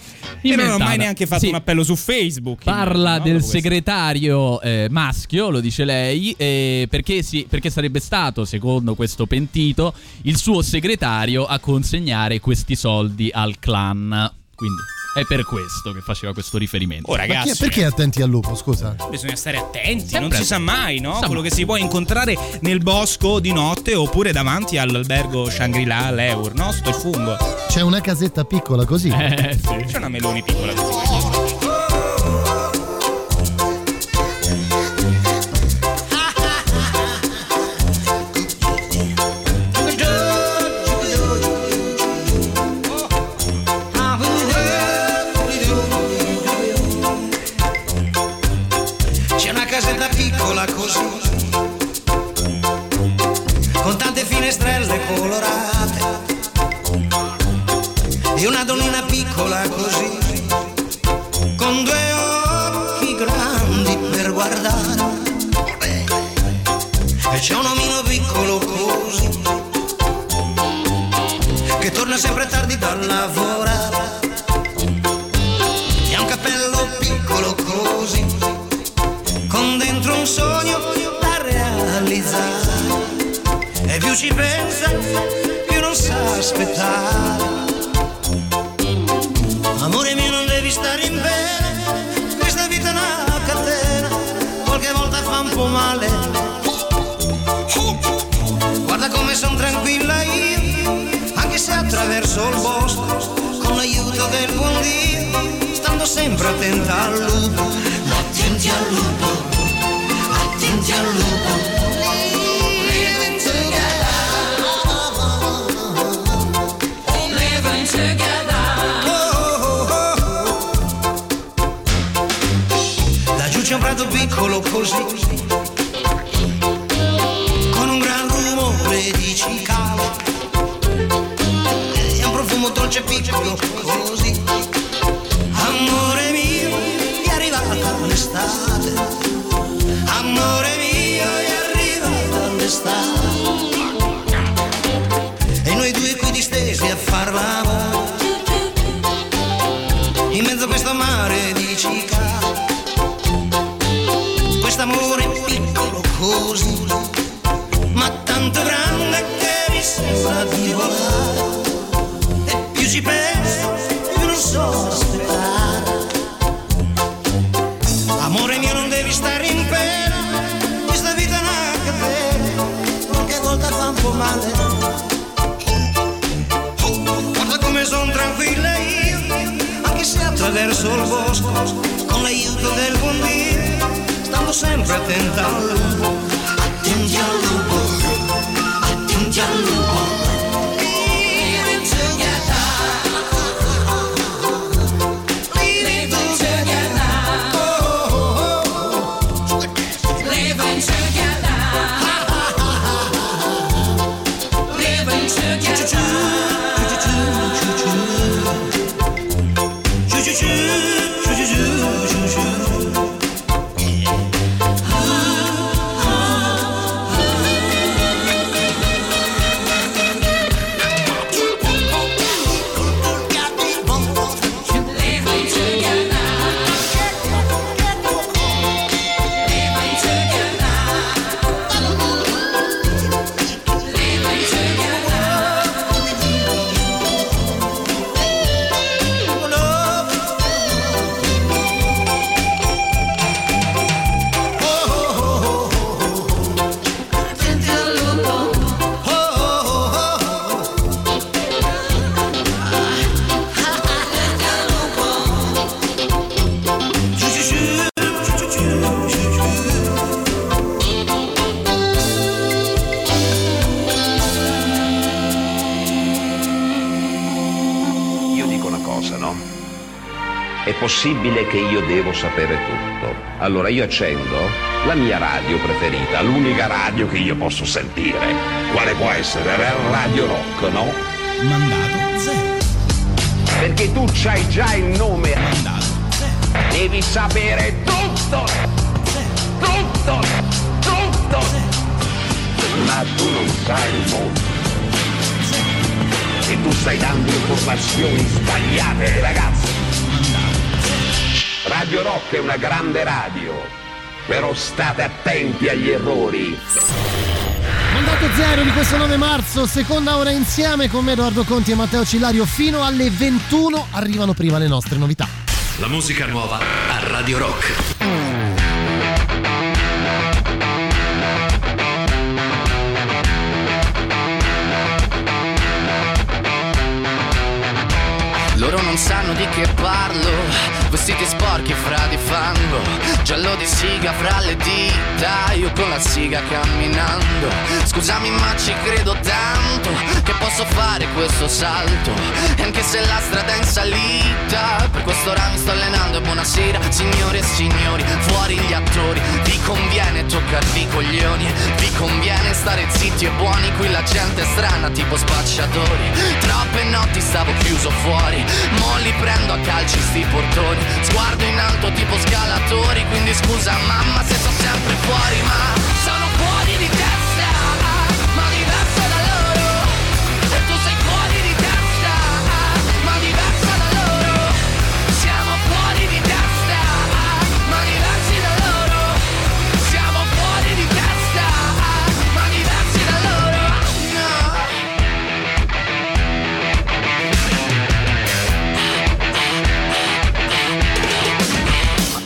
E non ho mai neanche fatto
Sì.
un appello su Facebook.
Parla
no?
del
questo.
segretario eh, maschio, lo dice lei, eh, perché, sì- perché sarebbe stato, secondo questo pentito, il suo segretario a consegnare questi soldi al clan. Quindi è per questo che faceva questo riferimento.
Oh, ragazzi,
perché attenti al lupo, scusa?
bisogna stare attenti,
Sempre
non si sa mai, no?
Sa
Quello
mai.
che si può incontrare nel bosco di notte oppure davanti all'albergo Shangri-La all'Eur, no? Sotto il fungo.
C'è una casetta piccola così.
Eh, sì.
C'è una Meloni piccola così.
Allora io accendo la mia radio preferita, l'unica radio che io posso sentire. Quale può essere? Radio Rock, no?
Mandato zero.
Perché tu c'hai già il nome. Mandato Devi sapere tutto! Tutto! Tutto! Ma tu non sai il mondo. E tu stai dando informazioni sbagliate, ragazzi. Radio Rock è una grande radio, però state attenti agli errori.
Mandato zero di questo 9 marzo, seconda ora insieme con me Edoardo Conti e Matteo Cillario fino alle 21 arrivano prima le nostre novità.
La musica nuova a Radio Rock.
Loro non sanno di che parlo, vestiti sporchi fra di fango, giallo di siga fra le dita, io con la siga camminando. Scusami ma ci credo tanto che posso fare questo salto, e anche se la strada è in salita, per quest'ora mi sto allenando e buonasera signore e signori, fuori gli attori, vi conviene toccarvi i coglioni, vi conviene stare zitti e buoni, qui la gente è strana tipo spacciatori, troppe notti stavo chiuso fuori, mo li prendo a calci sti portoni, sguardo in alto tipo scalatori, quindi scusa mamma se sto sempre fuori, ma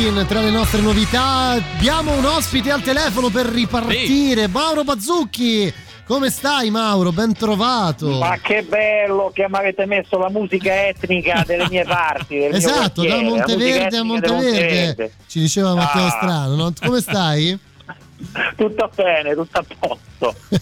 Maneskin tra le nostre novità. Abbiamo un ospite al telefono per ripartire. Mauro Bazzucchi. Come stai Mauro? Ben trovato.
Ma che bello che mi avete messo la musica etnica delle mie parti. del mio
Esatto, da Monteverde a
di
Monteverde. Ci diceva Matteo
Ah.
Strano, no? Come stai?
Tutto bene, tutto a posto. <laughs>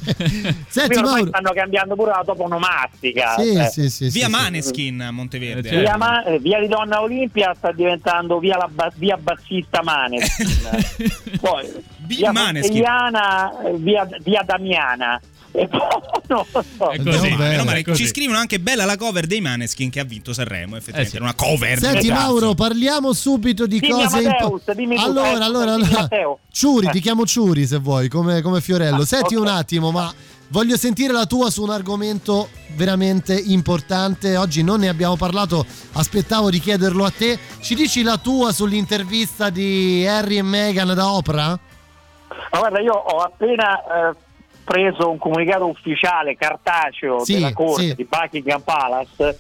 Senti,
Qui ormai
Mauro.
stanno cambiando pure la toponomastica.
Sì,
eh.
sì, sì,
Via. Maneskin a Monteverde.
Via, Ma- eh, via di Donna Olimpia sta diventando via, la ba- via Bassista Maneskin. <laughs> Poi via
Maneskin.
Eh, via, via Damiana. E lo so.
È così,
bene,
male.
è così.
Ci scrivono anche bella la cover dei Maneskin che ha vinto Sanremo. Effettivamente,
Eh sì.
era una cover.
Senti
Esatto.
Mauro, parliamo subito di
Dimmi
cose
Amadeus, dimmi tu,
Allora, allora, allora. Ciuri,
Eh.
ti chiamo Ciuri se vuoi, come, come Fiorello. Senti
ok.
un attimo, ma voglio sentire la tua su un argomento veramente importante. Oggi non ne abbiamo parlato, aspettavo di chiederlo a te. Ci dici la tua sull'intervista di Harry e Meghan da Oprah?
Ma guarda, io ho appena eh, preso un comunicato ufficiale cartaceo
Sì,
della corte
sì.
di Buckingham Palace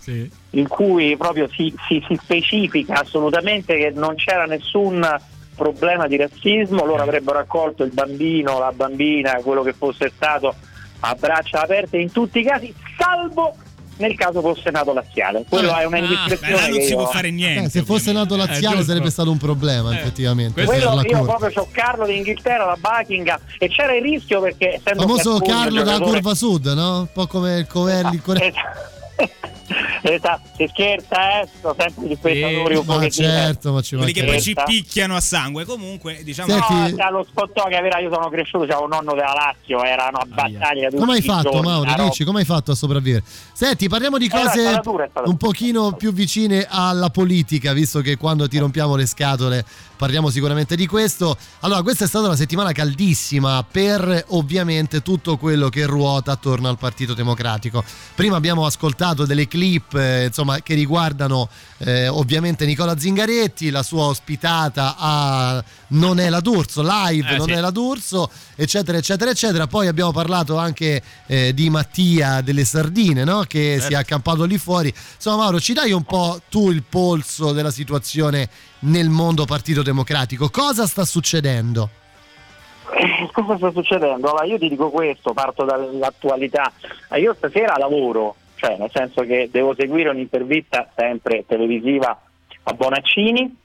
in cui proprio si, si- si specifica assolutamente che non c'era nessun problema di razzismo, loro avrebbero accolto il bambino, la bambina, quello che fosse stato a braccia aperte in tutti i casi, salvo nel caso fosse nato laziale. Quello
Ah,
è una
beh,
indiscrezione
là non si
io-
può fare niente.
Eh, se fosse nato laziale
giusto.
sarebbe stato un problema, effettivamente. per
Quello io proprio c'ho Carlo d'Inghilterra, la Buckingham e c'era il rischio perché essendo
Famoso Carlo
giocatore-
Curva Sud, no? Un po' come il Covelli. il Core-
Esatto, <laughs> si scherza, eh, sono sempre gli spettatori un
ma
pochettino.
certo, ma ci
Quelli che poi ci picchiano a sangue. Comunque, diciamo.
Senti-
No, lo scottò che vera, io sono cresciuto, c'avevo un nonno della Lazio, era una battaglia
Come hai fatto,
giorni,
Mauro? Dici, come hai fatto a sopravvivere? Senti, parliamo di
Eh,
cose
stata dura,
un pochino più vicine alla politica, visto che quando ti rompiamo le scatole parliamo sicuramente di questo. Allora, questa è stata una settimana caldissima per ovviamente tutto quello che ruota attorno al Partito Democratico. Prima abbiamo ascoltato delle clip, eh, insomma, che riguardano eh, ovviamente Nicola Zingaretti, la sua ospitata a Non è la D'Urso, live
Eh,
Non
sì.
è la D'Urso, eccetera, eccetera, eccetera. Poi abbiamo parlato anche eh, di Mattia delle Sardine, no? che si è accampato lì fuori. Insomma, Mauro, ci dai un po' tu il polso della situazione nel mondo Partito Democratico? Cosa sta succedendo?
Eh, Cosa sta succedendo? Allora, io ti dico questo, parto dall'attualità. Eh, Io stasera lavoro, cioè nel senso che devo seguire un'intervista sempre televisiva a Bonaccini.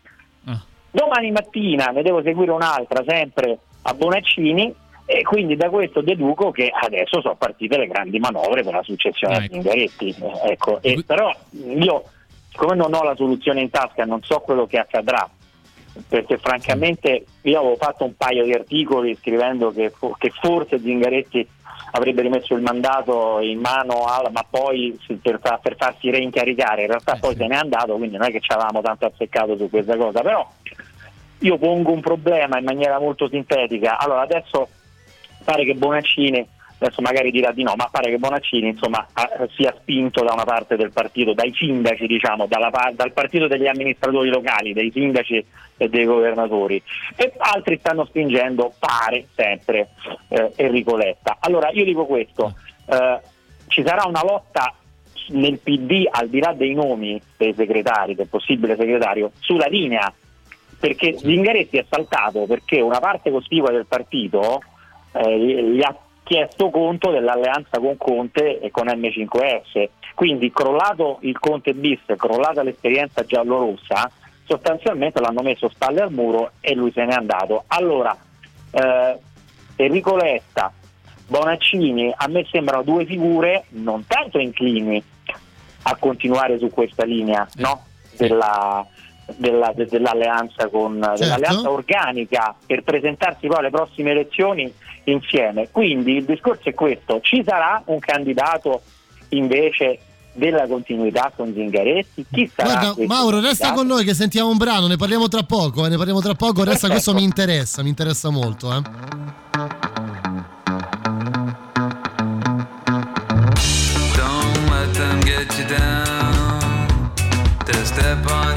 Ah.
Domani mattina ne devo seguire un'altra sempre a Bonaccini e quindi da questo deduco che adesso sono partite le grandi manovre per la successione
Ah,
a
ecco.
Zingaretti. Eh, Ecco, e però io, siccome non ho la soluzione in tasca, non so quello che accadrà perché francamente io avevo fatto un paio di articoli scrivendo che, che forse Zingaretti avrebbe rimesso il mandato in mano al ma poi per, per farsi reincaricare in realtà
Eh,
poi
sì.
se n'è andato quindi non è che ci avevamo tanto azzeccato su questa cosa però io pongo un problema in maniera molto sintetica allora adesso pare che Bonaccini adesso magari dirà di no, ma pare che Bonaccini insomma ha- sia spinto da una parte del partito, dai sindaci diciamo, dalla dal partito degli amministratori locali, dei sindaci e dei governatori e altri stanno spingendo, pare sempre, eh, Enrico Letta. Allora io dico questo, eh, ci sarà una lotta nel PD al di là dei nomi dei segretari, del possibile segretario, sulla linea perché Zingaretti è saltato perché una parte cospicua del partito eh, gli ha chiesto conto dell'alleanza con Conte e con M5S. Quindi crollato il Conte bis, crollata l'esperienza giallorossa, sostanzialmente l'hanno messo spalle al muro e lui se n'è andato. Allora, eh, Enrico Letta, Bonaccini, a me sembrano due figure non tanto inclini a continuare su questa linea no? della, della- de- dell'alleanza, con, dell'alleanza organica per presentarsi poi alle prossime elezioni insieme. Quindi il discorso è questo, ci sarà un candidato invece della continuità con Zingaretti? Chi sarà
Guarda, Mauro, resta
candidato?
con noi che sentiamo un brano, ne parliamo tra poco, eh, ne parliamo tra poco, resta
Perfetto.
questo mi interessa, mi interessa molto, eh.
Don't let them get you down. They'll step on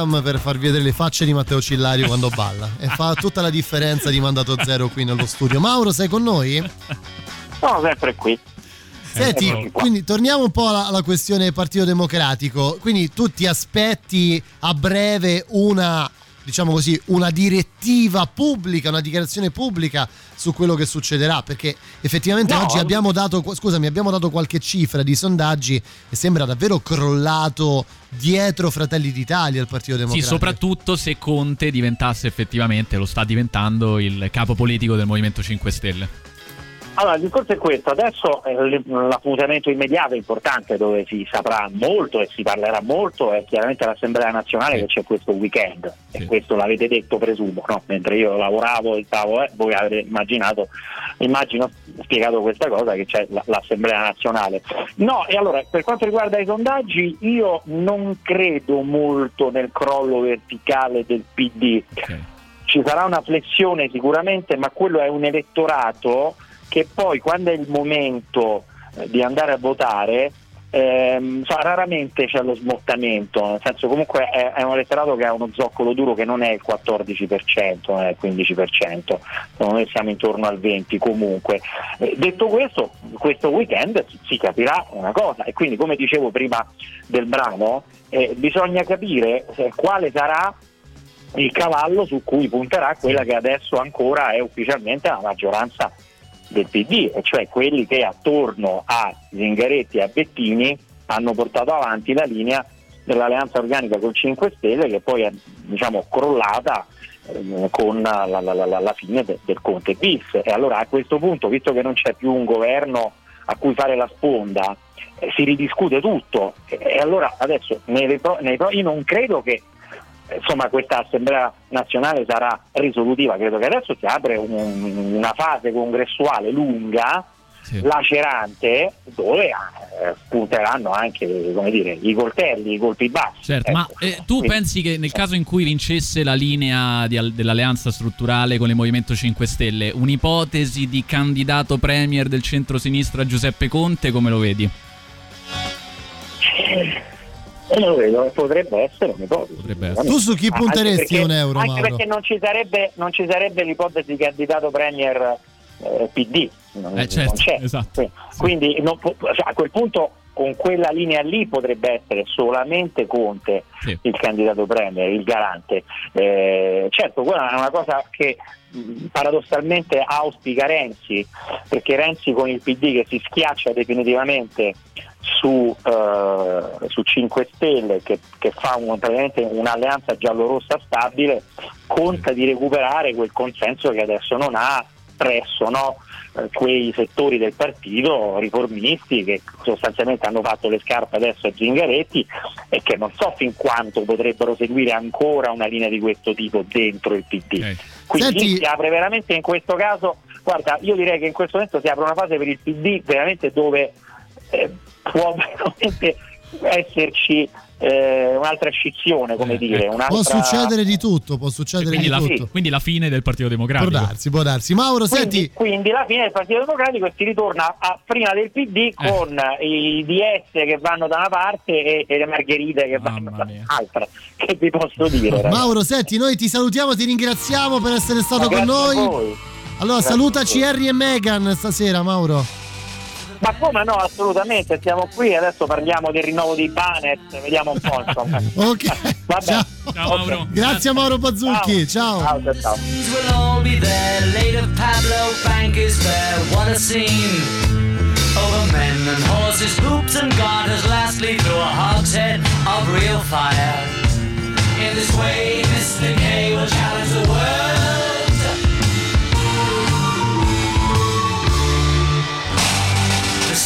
webcam per farvi vedere le facce di Matteo Cillario quando balla e fa tutta la differenza di mandato zero qui nello studio. Mauro, sei con noi?
Sono sempre qui.
Senti, quindi torniamo un po' alla, alla questione Partito Democratico. Quindi tu ti aspetti a breve una, diciamo così, una direttiva pubblica, una dichiarazione pubblica su quello che succederà? Perché effettivamente
No.
oggi abbiamo dato, scusami, abbiamo dato qualche cifra di sondaggi e sembra davvero crollato dietro Fratelli d'Italia il Partito
Sì,
Democratico.
soprattutto se Conte diventasse effettivamente, lo sta diventando, il capo politico del Movimento 5 Stelle.
Allora, il discorso è questo, adesso eh, l- l'appuntamento immediato importante dove si saprà molto e si parlerà molto è chiaramente l'Assemblea Nazionale che c'è questo weekend e questo l'avete detto presumo, no? mentre io lavoravo e stavo, eh, voi avrete immaginato, immagino spiegato questa cosa che c'è la- l'Assemblea Nazionale. No, e allora per quanto riguarda i sondaggi io non credo molto nel crollo verticale del PD. Ci sarà una flessione sicuramente, ma quello è un elettorato che poi quando è il momento eh, di andare a votare ehm, so, raramente c'è lo smottamento, nel senso comunque è, è un elettorato che ha uno zoccolo duro che non è il 14%, non è il 15%, secondo me siamo intorno al 20% comunque. Eh, detto questo, questo weekend si- capirà una cosa e quindi come dicevo prima del brano, eh, bisogna capire eh, quale sarà il cavallo su cui punterà quella che adesso ancora è ufficialmente la maggioranza del PD, e cioè quelli che attorno a Zingaretti e a Bettini hanno portato avanti la linea dell'alleanza organica con 5 Stelle che poi è diciamo, crollata ehm, con la, la- la- la- fine de- del Conte bis. E allora a questo punto, visto che non c'è più un governo a cui fare la sponda, eh, si ridiscute tutto. E, e allora adesso nei nei io non credo che eh, insomma, questa assemblea nazionale sarà risolutiva, credo che adesso si apre un- una fase congressuale lunga lacerante dove eh, punteranno anche come dire, i coltelli, i colpi bassi.
Certo,
ecco.
ma eh, tu
Quindi-
pensi che nel caso in cui vincesse la linea di al- dell'alleanza strutturale con il Movimento 5 Stelle, un'ipotesi di candidato premier del centro-sinistra Giuseppe Conte, come lo vedi? <laughs>
Eh, lo vedo, potrebbe essere un'ipotesi.
Tu su chi punteresti
perché-
un euro,
Anche
Mauro?
perché non ci sarebbe, non ci sarebbe l'ipotesi di candidato premier eh, PD. Non,
Eh, certo,
non c'è.
esatto.
Quindi, quindi non cioè, a quel punto con quella linea lì potrebbe essere solamente Conte il candidato premier, il garante. Eh, certo, quella è una cosa che mh, paradossalmente auspica Renzi, perché Renzi con il PD che si schiaccia definitivamente su, eh, su 5 Stelle che, che fa un- praticamente un'alleanza giallo-rossa stabile conta di recuperare quel consenso che adesso non ha presso no, eh, quei settori del partito riformisti che sostanzialmente hanno fatto le scarpe adesso a Zingaretti e che non so fin quanto potrebbero seguire ancora una linea di questo tipo dentro il PD. Quindi
Senti-
si apre veramente in questo caso, guarda, io direi che in questo momento si apre una fase per il PD veramente dove eh, può <laughs> veramente esserci eh, un'altra scissione, come dire, un'altra...
Può succedere di tutto, può succedere
Quindi
di
la,
tutto.
quindi la fine del Partito Democratico.
Può darsi, può darsi. Mauro,
Quindi,
senti,
quindi la fine del Partito Democratico e si ritorna a prima del PD con i DS che vanno da una parte e, e le Margherite che vanno dall'altra. <laughs> Che vi posso dire? ragazzi?
Mauro, senti, noi ti salutiamo, ti ringraziamo per essere stato
Ma
con noi.
voi.
Allora,
Grazie
salutaci. Harry e Meghan stasera, Mauro.
Ma come no, assolutamente, siamo qui, adesso parliamo del rinnovo di Banet, vediamo un po', insomma. <laughs>
Ok.
Vabbè.
Mauro.
Grazie a Mauro Bazzucchi, ciao.
Ciao, ciao, ciao.
Over men and horses, hoops and garters. Lastly, through a hogshead of real fire. In this way, Mr. K will challenge the world.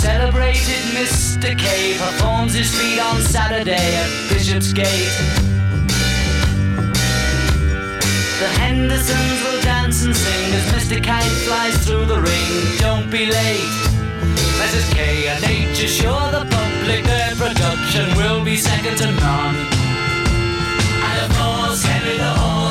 Celebrated Mr. K performs his feat on Saturday at Bishopsgate. The Hendersons will dance and sing as Mr. Kite flies through the ring. Don't be late. Mrs. K and H assure the public their production will be second to none. And of course, Henry the Horse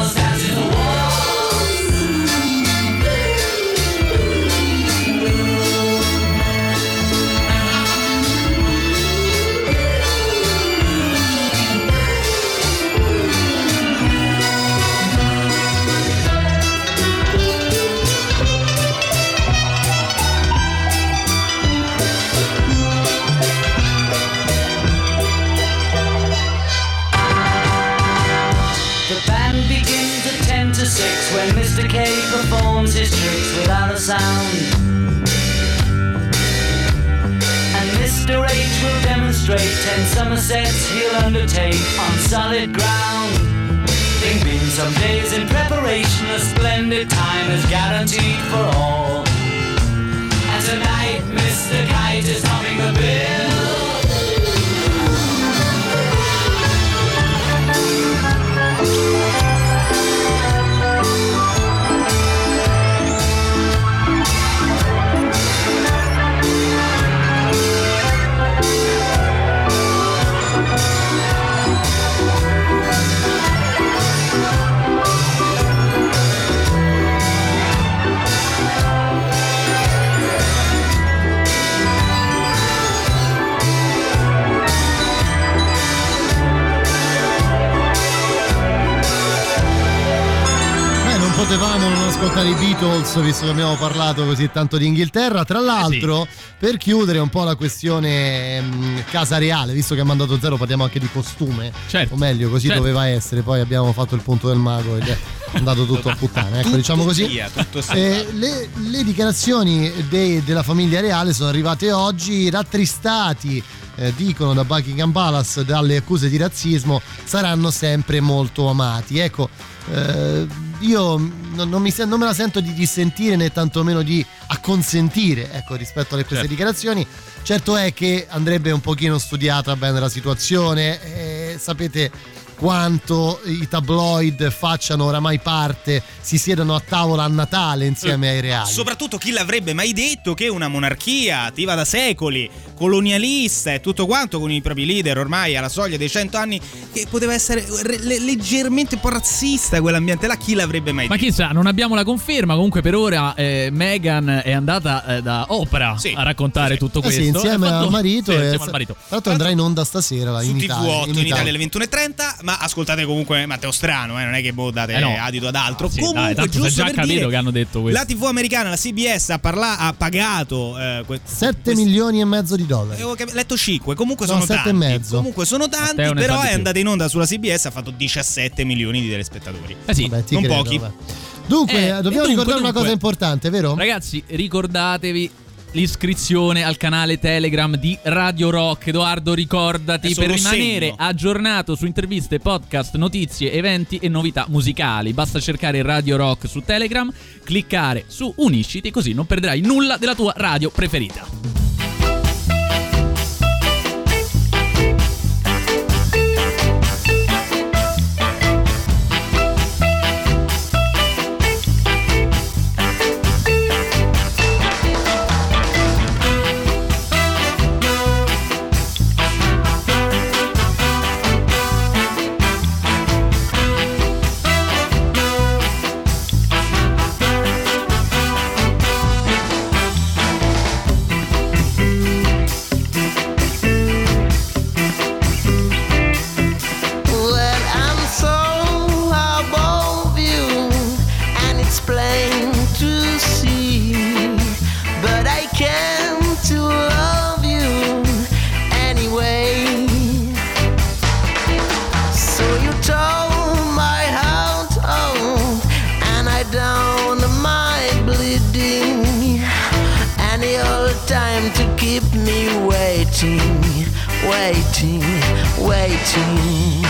performs his tricks without a sound. And Mr. H will demonstrate 10 Somersets he'll undertake on solid ground. Bing been some days in preparation, a splendid time is guaranteed for all. And tonight, Mr. Kite is humming the bill.
Potevamo non ascoltare i Beatles, visto che abbiamo parlato così tanto di Inghilterra. Tra l'altro, per chiudere un po' la questione mh, casa reale, visto che ha mandato zero, parliamo anche di costume. O meglio, così
certo.
doveva essere. Poi abbiamo fatto il punto del mago ed è andato tutto a puttana. Ecco,
Tutto
diciamo così.
sia.
Eh, le, le dichiarazioni dei- della famiglia reale sono arrivate oggi, rattristati. eh, dicono da Buckingham Palace dalle accuse di razzismo saranno sempre molto amati ecco eh, io non, non mi non me la sento di dissentire né tantomeno di acconsentire ecco, rispetto alle queste
Certo.
dichiarazioni. Certo è che andrebbe un pochino studiata bene la situazione. eh, sapete quanto i tabloid facciano oramai parte, si siedano a tavola a Natale insieme ai reali.
Soprattutto chi l'avrebbe mai detto che una monarchia attiva da secoli, colonialista e tutto quanto con i propri leader ormai alla soglia dei 100 anni, che poteva essere re- le- leggermente un po' razzista quell'ambiente là, chi l'avrebbe mai
Ma
detto?
chissà, non abbiamo la conferma. Comunque, per ora eh, Meghan è andata eh, da Oprah a raccontare tutto
Eh
questo.
sì, insieme
Ha fatto-
al marito.
Sì,
e-
insieme al marito.
Tra l'altro andrà in onda stasera
Su
in
TV8
Italia.
in Italia alle 21.30, ma ascoltate comunque Matteo Strano, eh, non è che boh, date
Eh no.
adito ad altro.
Sì, dai,
comunque,
è
giusto
già
per
capito
dire,
che hanno detto questo.
La TV americana, la CBS, ha, parla- ha pagato eh, que-
7 milioni e mezzo di dollari.
Avevo cap- letto 5, comunque
No,
sono
sette
tanti.
e mezzo.
Comunque sono tanti,
Matteo
però è andata in onda sulla CBS, ha fatto 17 milioni di telespettatori.
Eh sì,
Vabbè,
non
credo,
pochi.
vabbè. Dunque,
Eh,
dobbiamo
dunque,
ricordare una
dunque.
cosa importante, vero?
Ragazzi, ricordatevi l'iscrizione al canale Telegram di Radio Rock. Edoardo, ricordati per rimanere
segno.
aggiornato su interviste, podcast, notizie, eventi e novità musicali. Basta cercare Radio Rock su Telegram, cliccare su Unisciti, così non perderai nulla della tua radio preferita.
You.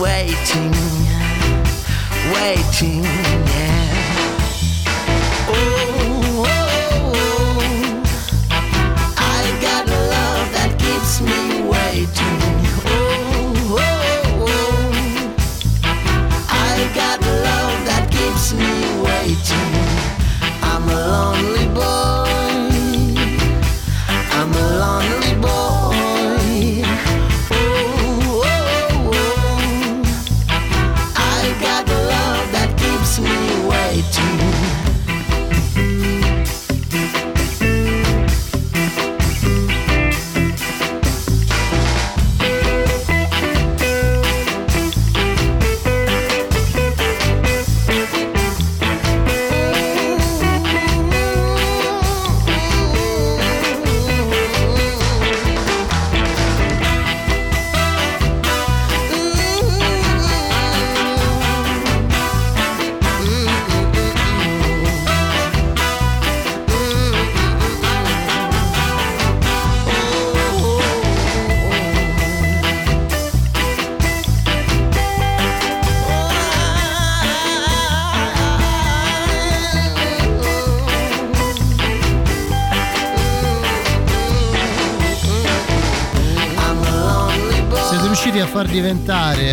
Waiting, waiting,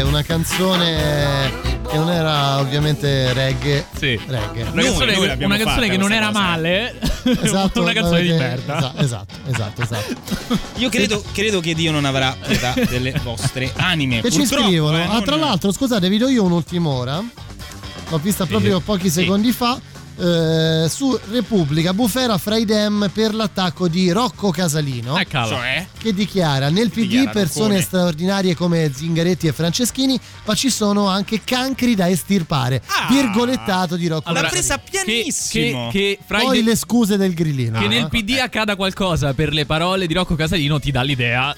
una canzone che non era ovviamente reggae.
Sì.
Reggae.
Una canzone, una canzone che non era male. <laughs>
esatto,
una canzone di merda.
Esatto, esatto, esatto. <laughs>
Io credo, credo che Dio non avrà pietà delle vostre anime.
Che ci scrivono.
eh,
ah, tra l'altro, scusate, vi do io un'ultima ora. L'ho vista proprio pochi secondi fa. Eh, su Repubblica, bufera fra i dem per l'attacco di Rocco Casalino.
Cioè?
Che dichiara: Nel PD
dichiara,
persone
Roccone?
straordinarie come Zingaretti e Franceschini, ma ci sono anche cancri da estirpare. Virgolettato di Rocco
Allora,
L'ha presa
che-
pianissimo.
Che, che i
Poi
de-
le scuse del grillino.
che nel PD accada qualcosa per le parole di Rocco Casalino ti dà l'idea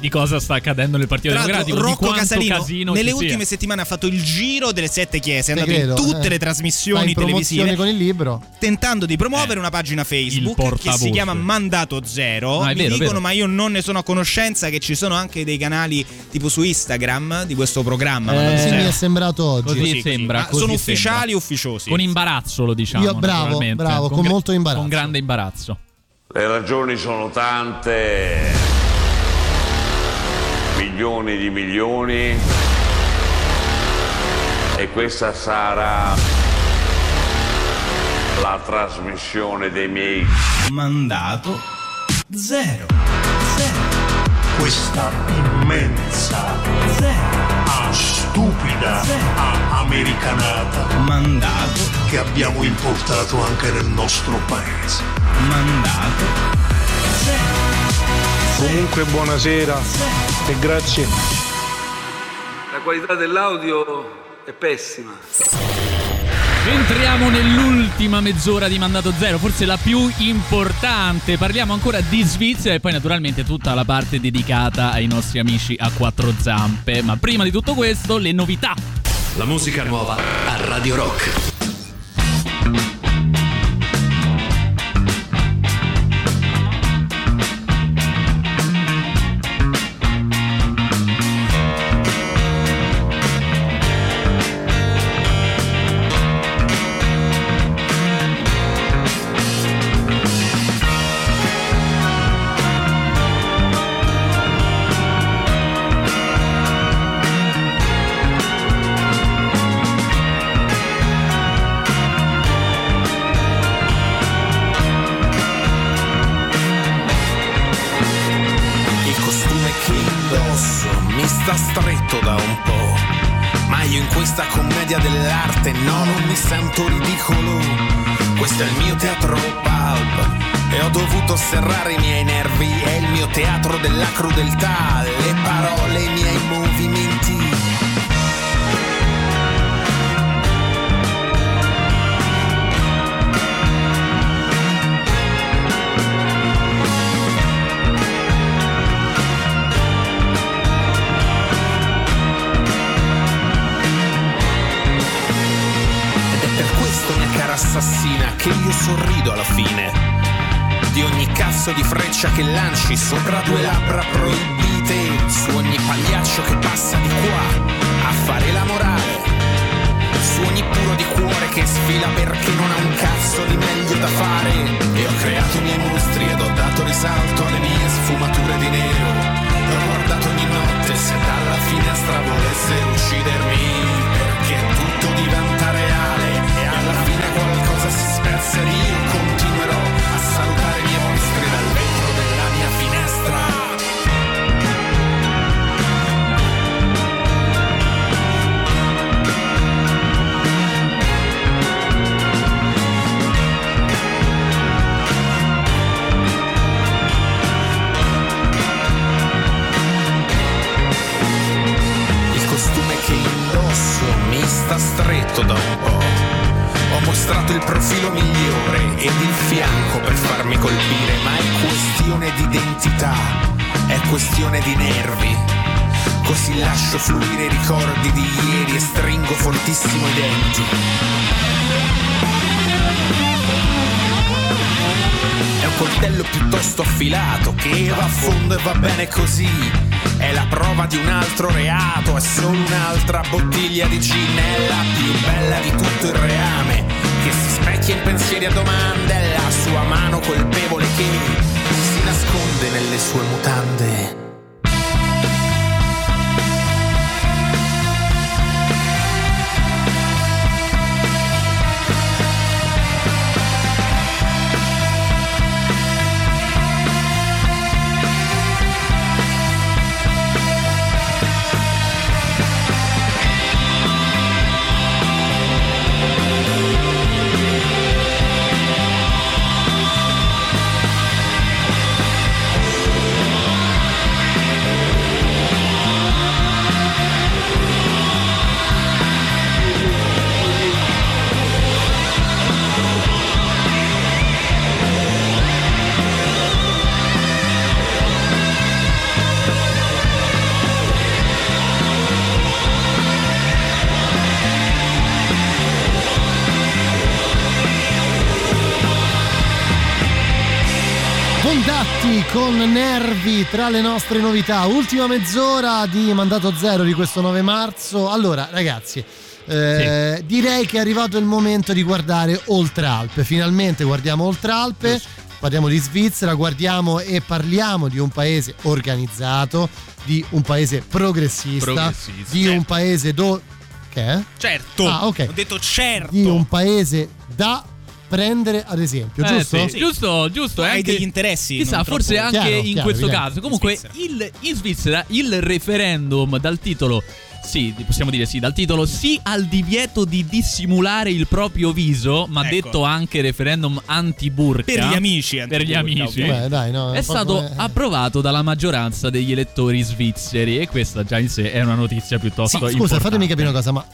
di cosa sta accadendo nel Partito
Tra
Democratico. di
Rocco
quanto
Casalino
casino
nelle
ci sia.
ultime settimane ha fatto il giro delle sette chiese, è andato
credo,
in tutte
eh.
le trasmissioni televisive
con il libro.
tentando di promuovere una pagina Facebook che si chiama Mandato Zero.
Ah, è
Mi
vero,
dicono,
vero.
ma io non ne sono a conoscenza che ci sono anche dei canali tipo su Instagram di questo programma.
Eh, sì, mi è sembrato oggi.
Così
Così,
sembra. Così
sono
sembra.
ufficiali ufficiosi?
Con imbarazzo lo diciamo.
Io- bravo, bravo, con
gra-
molto imbarazzo.
Con grande imbarazzo.
Le ragioni sono tante, milioni di milioni, e questa sarà la trasmissione dei miei
Mandato Zero.
Questa immensa, ah, stupida, ah, americanata
Mandato
che abbiamo importato anche nel nostro paese.
Mandato
Comunque buonasera e grazie.
La qualità dell'audio è pessima.
Entriamo nell'ultima mezz'ora di Mandato Zero, forse la più importante. Parliamo ancora di Svizzera e poi naturalmente tutta la parte dedicata ai nostri amici a quattro zampe. Ma prima di tutto questo, le novità.
La musica nuova a Radio Rock.
Dell'arte no, non mi sento ridicolo. Questo è il mio teatro pulp e ho dovuto serrare i miei nervi. È il mio teatro della crudeltà, le parole, i miei movimenti. Assassina, che io sorrido alla fine. Di ogni cazzo di freccia che lanci sopra due labbra proibite. Su ogni pagliaccio che passa di qua a fare la morale. Su ogni puro di cuore che sfila perché non ha un cazzo di meglio da fare. E ho creato i miei mostri ed ho dato risalto alle mie sfumature di nero. E ho guardato ogni notte se dalla finestra volesse uccidermi. Perché tutto diventa reale e alla fine qualcosa ed io continuerò a salutare i mostri dal vetro della mia finestra. Il costume che indosso mi sta stretto da un po'. Mostrato il profilo migliore ed il fianco per farmi colpire, ma è questione di identità, è questione di nervi. Così lascio fluire i ricordi di ieri e stringo fortissimo i denti. È un coltello piuttosto affilato che va a fondo e va bene così. È la prova di un altro reato, è solo un'altra bottiglia di gin, è la più bella di tutto il reame. Che si specchia in pensieri a domande, la sua mano colpevole che si nasconde nelle sue mutande.
Con nervi tra le nostre novità. Ultima mezz'ora di mandato zero di questo 9 marzo. Allora, ragazzi. eh, Direi che è arrivato il momento di guardare Oltre Alpe. Finalmente guardiamo Oltre Alpe. Parliamo di Svizzera, guardiamo e parliamo di un paese organizzato, di un paese progressista,
Progressista,
di un paese dove. Che è?
Certo.
Ah, ok.
Ho detto certo.
Di un paese da prendere ad esempio,
Eh,
giusto?
sì, giusto, giusto.
Hai
anche-
degli interessi,
Chissà, forse
troppo-
anche
Chiaro,
in
chiaro,
questo
chiaro.
caso. Comunque, il- in Svizzera il referendum dal titolo. Sì, possiamo dire sì, dal titolo sì al divieto di dissimulare il proprio viso, ma
Ecco.
detto anche referendum anti-burka.
Per gli amici,
Per gli amici.
Beh, dai, no,
è stato
come-
approvato dalla maggioranza degli elettori svizzeri e questa già in sé è una notizia piuttosto
Sì, scusa,
importante.
fatemi capire una cosa, ma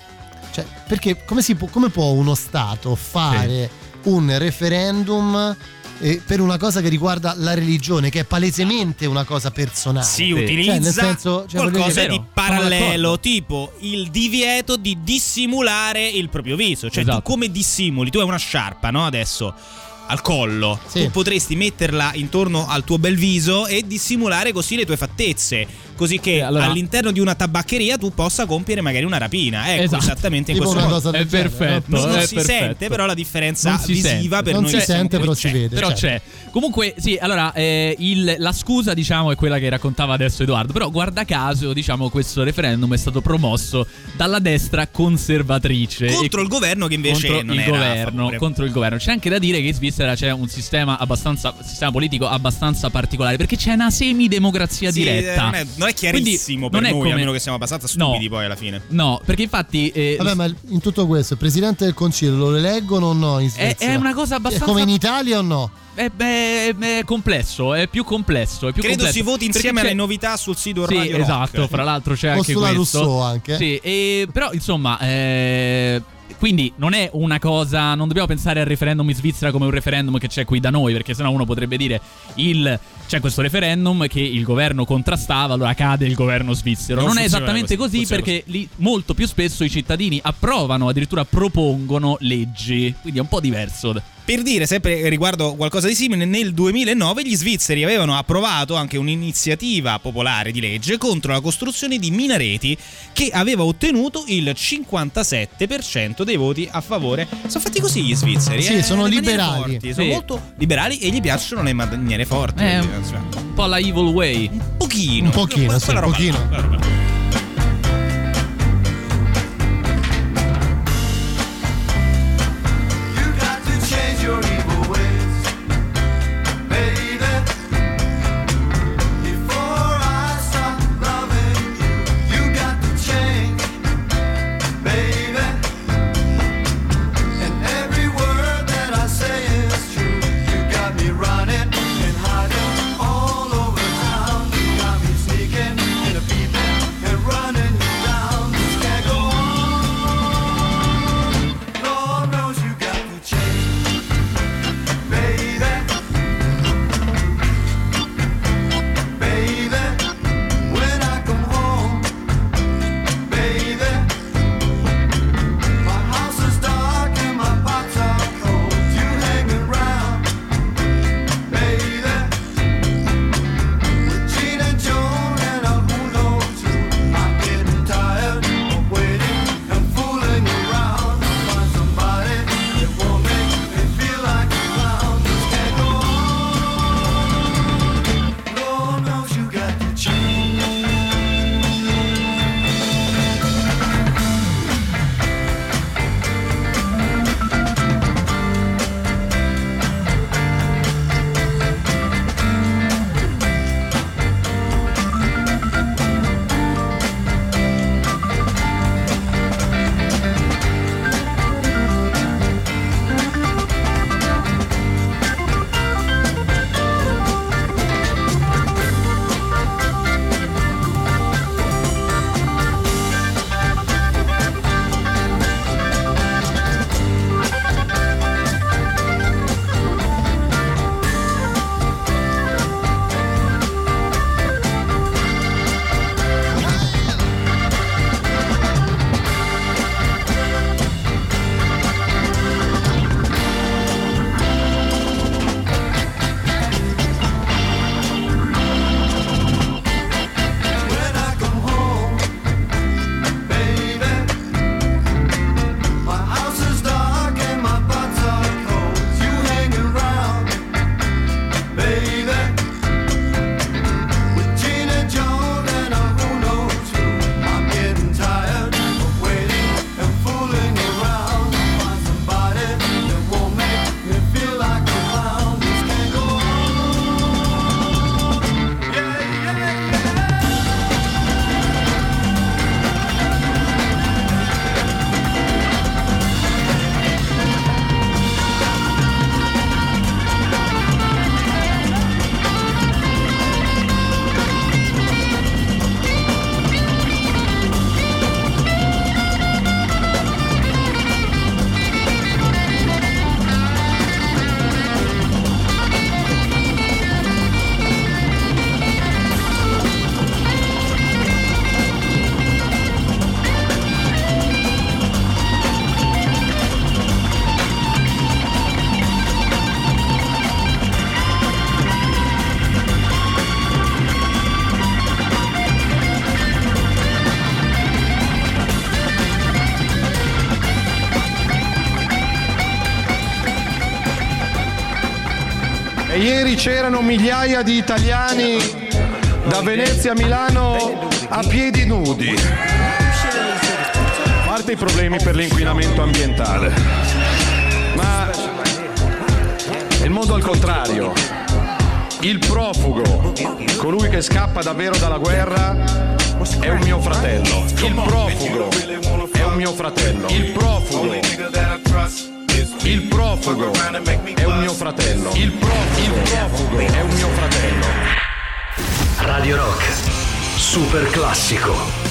cioè, perché come, si può, come può uno Stato fare un referendum eh, per una cosa che riguarda la religione, che è palesemente una cosa personale?
Si
Cioè,
utilizza
nel senso, cioè,
qualcosa
dire-
di parallelo, tipo il divieto di dissimulare il proprio viso. Cioè,
Esatto.
tu come dissimuli? Tu hai una sciarpa, no? Adesso al collo.
Sì.
Tu potresti metterla intorno al tuo bel viso e dissimulare così le tue fattezze. Così che
allora-
all'interno di una tabaccheria tu possa compiere magari una rapina. Ecco,
Esatto.
esattamente in
Tipo
questo modo.
cosa
È perfetto.
Non, non
è
si
perfetto.
sente, però la differenza
Non si
visiva per
non
noi
si
che siamo
sente, però si
c'è.
vede.
Però
certo.
c'è. Comunque, sì, allora, eh, il- la scusa, diciamo, è quella che raccontava adesso Edoardo. Però, guarda caso, diciamo, questo referendum è stato promosso dalla destra conservatrice.
Contro
E-
il governo che invece
contro
non
il governo,
favore.
contro il governo. C'è anche da dire che in Svizzera c'è un sistema abbastanza sistema politico abbastanza particolare perché c'è una semidemocrazia
Sì,
diretta.
non, è, non è chiarissimo
Quindi
per
non è
noi,
come-
a meno che siamo abbastanza
No.
stupidi poi alla fine.
No, perché infatti eh,
Vabbè, ma in tutto questo il presidente del consiglio lo eleggono o no in
È-
Svizzera?
è una cosa
È
abbastanza-
come in Italia o no?
è, è- è complesso, è più complesso. È più
Credo
complesso.
si voti
Perché
insieme
c'è-
alle novità sul sito
Sì,
Radio Rock.
esatto, fra l'altro c'è anche
sulla
questo.
Rousseau anche.
Sì, e- però insomma, eh, quindi non è una cosa, non dobbiamo pensare al referendum in Svizzera come un referendum che c'è qui da noi, perché sennò uno potrebbe dire il c'è questo referendum che il governo contrastava, allora cade il governo svizzero.
Non
Non, è esattamente
così,
così, perché lì molto più spesso i cittadini approvano, addirittura propongono leggi, quindi è un po' diverso.
Per dire, sempre riguardo qualcosa di simile, nel 2009 gli svizzeri avevano approvato anche un'iniziativa popolare di legge contro la costruzione di minareti che aveva ottenuto il 57% dei voti a favore. Sono fatti così gli svizzeri.
Sì,
eh,
sono liberali.
forti, Sono
Sì.
molto liberali e gli piacciono le maniere forti. Cioè,
un po' la evil way.
un pochino.
Un pochino, sì, un pochino.
là.
Migliaia di italiani da Venezia a Milano a piedi nudi. A parte i problemi per l'inquinamento ambientale. Ma è il mondo al contrario. Il profugo, colui che scappa davvero dalla guerra, è un mio fratello. Il profugo è un mio fratello. Il profugo. Il profugo è un mio fratello. Il profugo, il profugo è un mio fratello.
Radio Rock, super classico.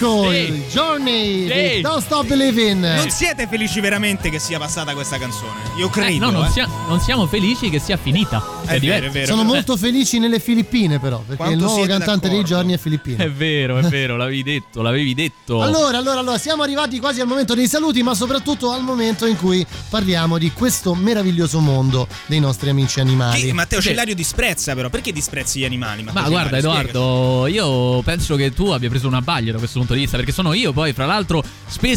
Classico, il Journey Stop Believing.
Non siete felici veramente che sia passata questa canzone? Io
Eh,
credo.
no, non,
eh.
sia- non siamo felici che sia finita. È,
È vero, è vero.
Sono molto felici nelle Filippine, però, perché
Quanto
il nuovo cantante dei
d'accordo?
giorni è filippino.
È vero, è vero, l'avevi detto, l'avevi detto.
Allora, allora, allora, siamo arrivati quasi al momento dei saluti, ma soprattutto al momento in cui parliamo di questo meraviglioso mondo dei nostri amici animali.
Chi- Matteo Cellario disprezza però, perché disprezzi gli animali?
Ma
Matteo
guarda
Cellario?
Edoardo, io penso che tu abbia preso una baglia da questo punto di vista, perché sono io poi, fra l'altro, spesso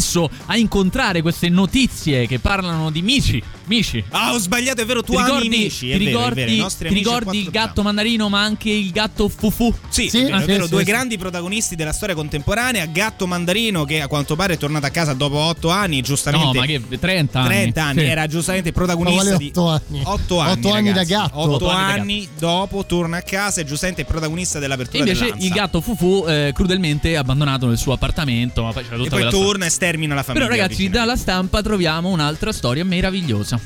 a incontrare queste notizie che parlano di mici. Mici.
Ah, ho sbagliato, è vero, tu
ti
ami
ricordi,
i mici, è
ti
vero, è
ricordi,
vero, i nostri
ti ricordi il gatto mandarino, ma anche il gatto fufu?
Sì,
Sì,
è vero,
ah,
è vero,
sì,
due
sì,
grandi protagonisti della storia contemporanea, Gatto Mandarino che a quanto pare è tornato a casa dopo otto anni, giustamente
No, ma che 30 anni.
30 anni,
Sì.
era giustamente protagonista
quale
di
otto anni?
8 anni,
Otto anni da gatto.
Otto
Otto anni da
anni dopo torna a casa e giustamente è protagonista
E
dell'apertura
invece
dell'Ansa.
il gatto Fufu eh, crudelmente abbandonato nel suo appartamento, ma poi c'era tutta
e poi torna e stermina la famiglia.
Però ragazzi, dalla stampa troviamo un'altra storia meravigliosa.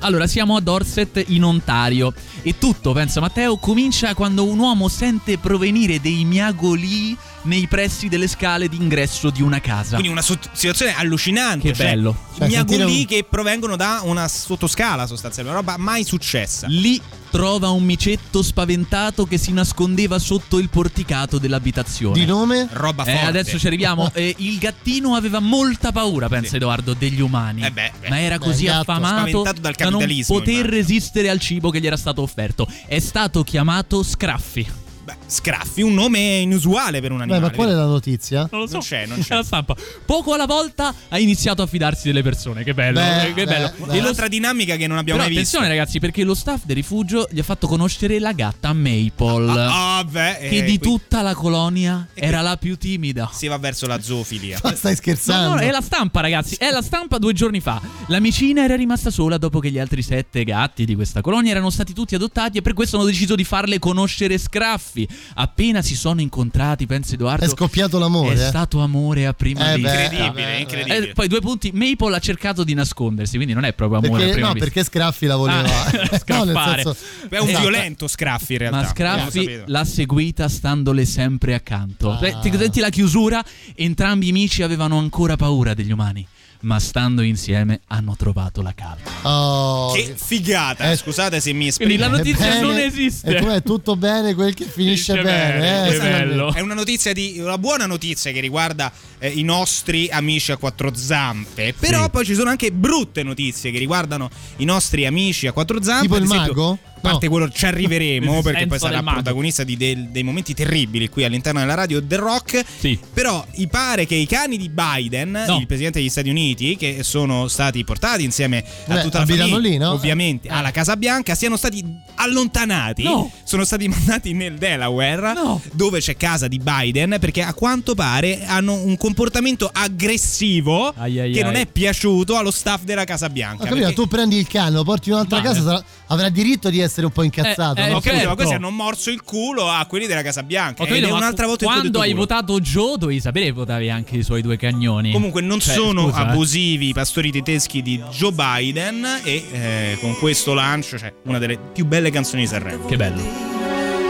Allora, siamo a Dorset in Ontario e tutto, pensa Matteo, comincia quando un uomo sente provenire dei miagoli nei pressi delle scale d'ingresso di una casa.
Quindi una situazione allucinante.
Che
cioè,
bello. Cioè, sentire un-
che provengono da una sottoscala sostanzialmente, una roba mai successa.
Lì trova un micetto spaventato che si nascondeva sotto il porticato dell'abitazione.
Di nome?
Roba
Eh,
forte.
adesso ci arriviamo. <laughs> Eh, il gattino aveva molta paura, pensa Edoardo, degli umani.
Eh beh, beh.
ma era così
il gatto
affamato
spaventato dal
da non poter
immagino.
resistere al cibo che gli era stato offerto. È stato chiamato Scraffi.
Beh, Scraffi, un nome inusuale per un
Beh,
animale.
ma qual è la notizia?
Non lo so.
Non c'è, non <laughs>
È
c'è.
la stampa. Poco alla volta ha iniziato a fidarsi delle persone. Che bello,
Beh,
eh, che
beh,
bello.
beh.
E lo
Un'altra dinamica che non abbiamo
Però
mai visto.
attenzione ragazzi perché lo staff del rifugio gli ha fatto conoscere la gatta Maple
Ah, beh,
che
eh,
di
qui-
tutta la colonia era la più timida.
Si va verso la zoofilia. <laughs>
Ma stai
No,
scherzando?
no, è la stampa, ragazzi. È la stampa due giorni fa. La micina era rimasta sola dopo che gli altri sette gatti di questa colonia erano stati tutti adottati e per questo hanno deciso di farle conoscere Scraffi. Appena si sono incontrati, pensa Edoardo.
È scoppiato l'amore.
È
eh?
stato amore a prima
Eh,
vista.
Incredibile, incredibile.
Eh, poi due punti. Maple ha cercato di nascondersi, quindi non è proprio amore a
Perché,
prima
no,
vista.
perché Scraffi la voleva.
Ah, <laughs>
no, nel
scappare.
senso,
Beh, è un
esatto.
violento Scraffi in realtà.
Ma
Eh,
Scraffi l'ha seguita standole sempre accanto.
Ah.
Ti senti la chiusura? Entrambi i amici avevano ancora paura degli umani, ma stando insieme hanno trovato la calma.
Oh,
Che figata,
Eh,
scusate se mi
Quindi
esprimo.
la notizia
bene,
non esiste.
E tu è tutto bene quel che finisce,
Finisce
bene.
bene,
eh,
che
sì,
bello.
È una notizia di una buona notizia che riguarda eh, i nostri amici a quattro zampe. Però
Sì.
poi ci sono anche brutte notizie che riguardano i nostri amici a quattro zampe.
Tipo
Ad
il
esempio,
mago?
Parte
No.
quello ci arriveremo perché poi sarà protagonista di del- dei momenti terribili qui all'interno della radio The Rock.
Sì.
Però i pare che i cani di Biden,
No.
il presidente degli Stati Uniti, che sono stati portati insieme a
Beh,
tutta la famiglia,
lì, no?
ovviamente alla Casa Bianca, siano stati allontanati.
No.
Sono stati <laughs> mandati nel Delaware, dove c'è casa di Biden, perché a quanto pare hanno un comportamento aggressivo
Ai, ai,
che non
ai.
è piaciuto allo staff della Casa Bianca.
Ho capito,
perché-
tu prendi il cane, lo porti in un'altra
Ma-
casa, sarà- avrà diritto di essere un po' incazzato.
Eh, eh,
no?
Ho capito, ma
certo.
questi hanno morso il culo a quelli della Casa Bianca.
Ho capito,
un'altra volta
quando hai
culo.
votato Joe dovevi sapere che votavi anche i suoi due cagnoni.
Comunque non
Cioè,
sono
scusa, eh.
abusivi i pastori tedeschi di Joe Biden e eh, con questo lancio c'è una delle più belle canzoni di Sanremo.
Che bello.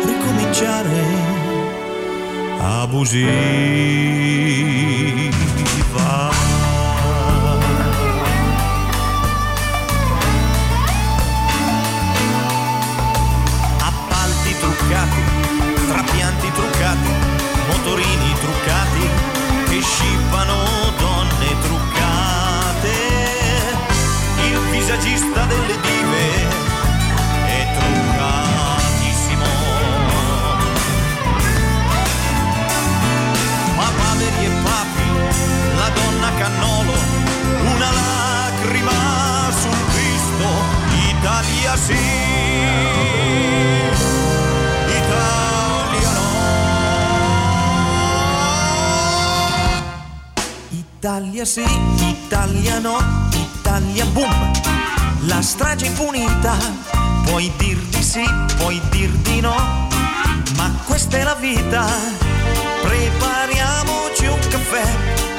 ricominciare abusiva. Italia sì, Italia no. Italia sì, Italia no, Italia boom, la strage impunita, puoi dir di sì, puoi dir di no, ma questa è la vita, prepariamoci un caffè,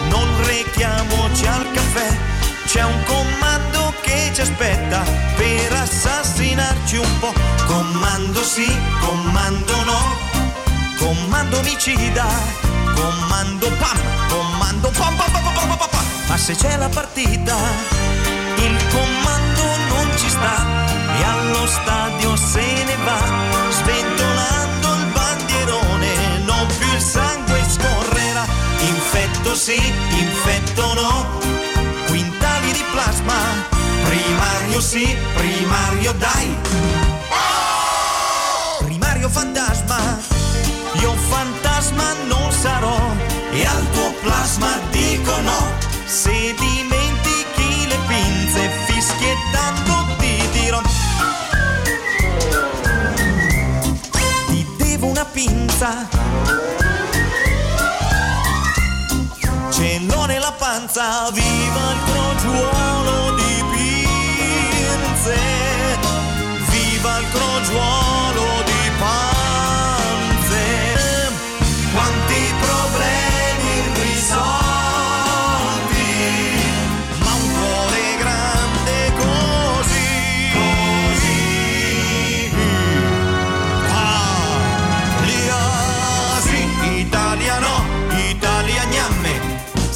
non rechiamoci al caffè, c'è un comando che ci aspetta per assassinarci un po', comando sì, comando no, comando omicida, comando pam, comando pam pam pam pam pam pam, pam. ma se c'è la partita, il comando non ci sta. E allo stadio se ne va, sventolando il bandierone, non più il sangue scorrerà, infetto sì, primario sì, primario dai. Primario fantasma, io fantasma non sarò e al tuo plasma dico no. Se dimentichi le pinze fischiettando ti dirò. Ti devo una pinza. Ce l'ho nella panza, viva il tuo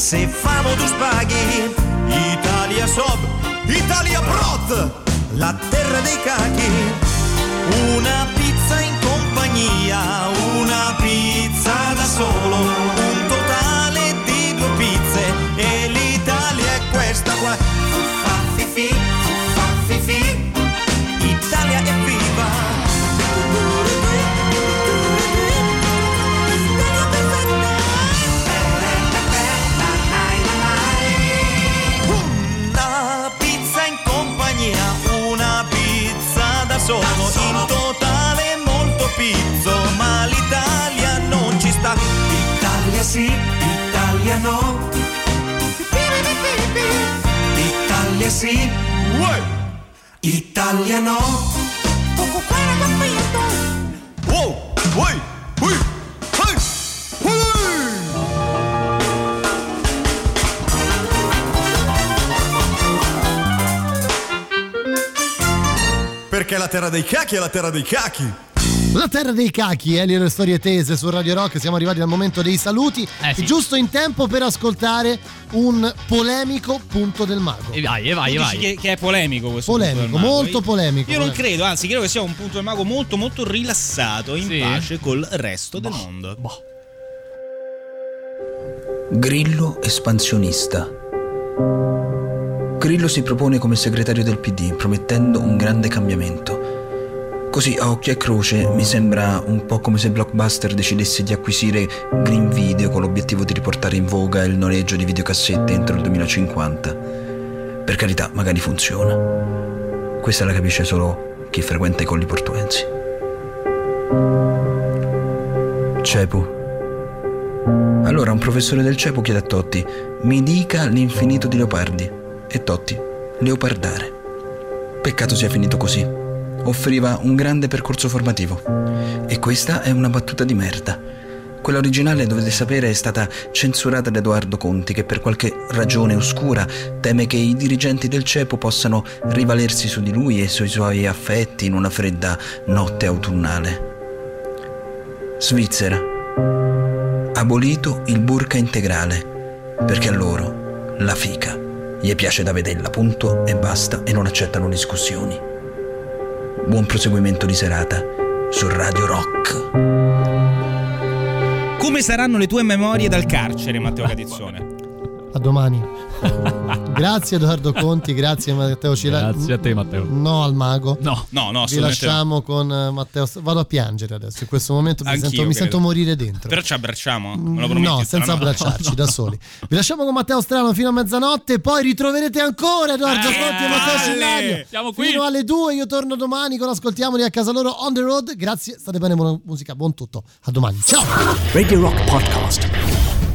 Se famo tu spaghi, Italia sob, Italia brot, la terra dei cachi. Una pizza in compagnia,
terra dei cachi è la terra dei cachi.
La terra dei cachi, Elio e le storie tese su Radio Rock, siamo arrivati al momento dei saluti,
sì.
giusto in tempo per ascoltare un polemico punto del mago.
E vai, e vai, e vai.
Che, che è polemico questo
Polemico,
punto del mago?
molto
Io-
polemico.
Io non
polemico.
credo, anzi, credo che sia un punto del mago molto, molto rilassato, in
Sì?
pace col resto del mondo.
Grillo espansionista. Grillo si propone come segretario del PD, promettendo un grande cambiamento. Così a occhio e croce mi sembra un po' come se Blockbuster decidesse di acquisire Green Video con l'obiettivo di riportare in voga il noleggio di videocassette entro il 2050. Per carità, magari funziona. Questa la capisce solo chi frequenta i colli portuensi. Cepu. Allora un professore del CEPU chiede a Totti, mi dica l'infinito di Leopardi. E Totti, leopardare. Peccato sia finito così. Offriva un grande percorso formativo. E questa è una battuta di merda. Quella originale, dovete sapere, è stata censurata da Edoardo Conti, che per qualche ragione oscura teme che i dirigenti del CEPU possano rivalersi su di lui e sui suoi affetti in una fredda notte autunnale. Svizzera abolito il burka integrale, perché a loro la fica gli piace da vedella, punto e basta, e non accettano discussioni. Buon proseguimento di serata su Radio Rock.
Come saranno le tue memorie dal carcere, Matteo Catizzone?
A domani. <laughs> grazie Edoardo Conti, grazie Matteo Cila.
Grazie a te, Matteo.
No al mago.
No,
no, no,
Vi
assolutamente no.
lasciamo con eh, Matteo. Vado a piangere adesso. In questo momento mi, sento, mi sento morire dentro.
Però ci abbracciamo? Me lo prometti?
No, senza
No, no.
abbracciarci, da <laughs> soli. Vi lasciamo con Matteo Strano fino a mezzanotte, poi ritroverete ancora Edoardo
Eh,
Conti e Matteo! Cillario.
Siamo qui.
Fino alle 2, io torno domani con Ascoltiamoli a casa loro on the road. Grazie, state bene, buona musica, buon tutto. A domani. Ciao.
Radio Rock Podcast.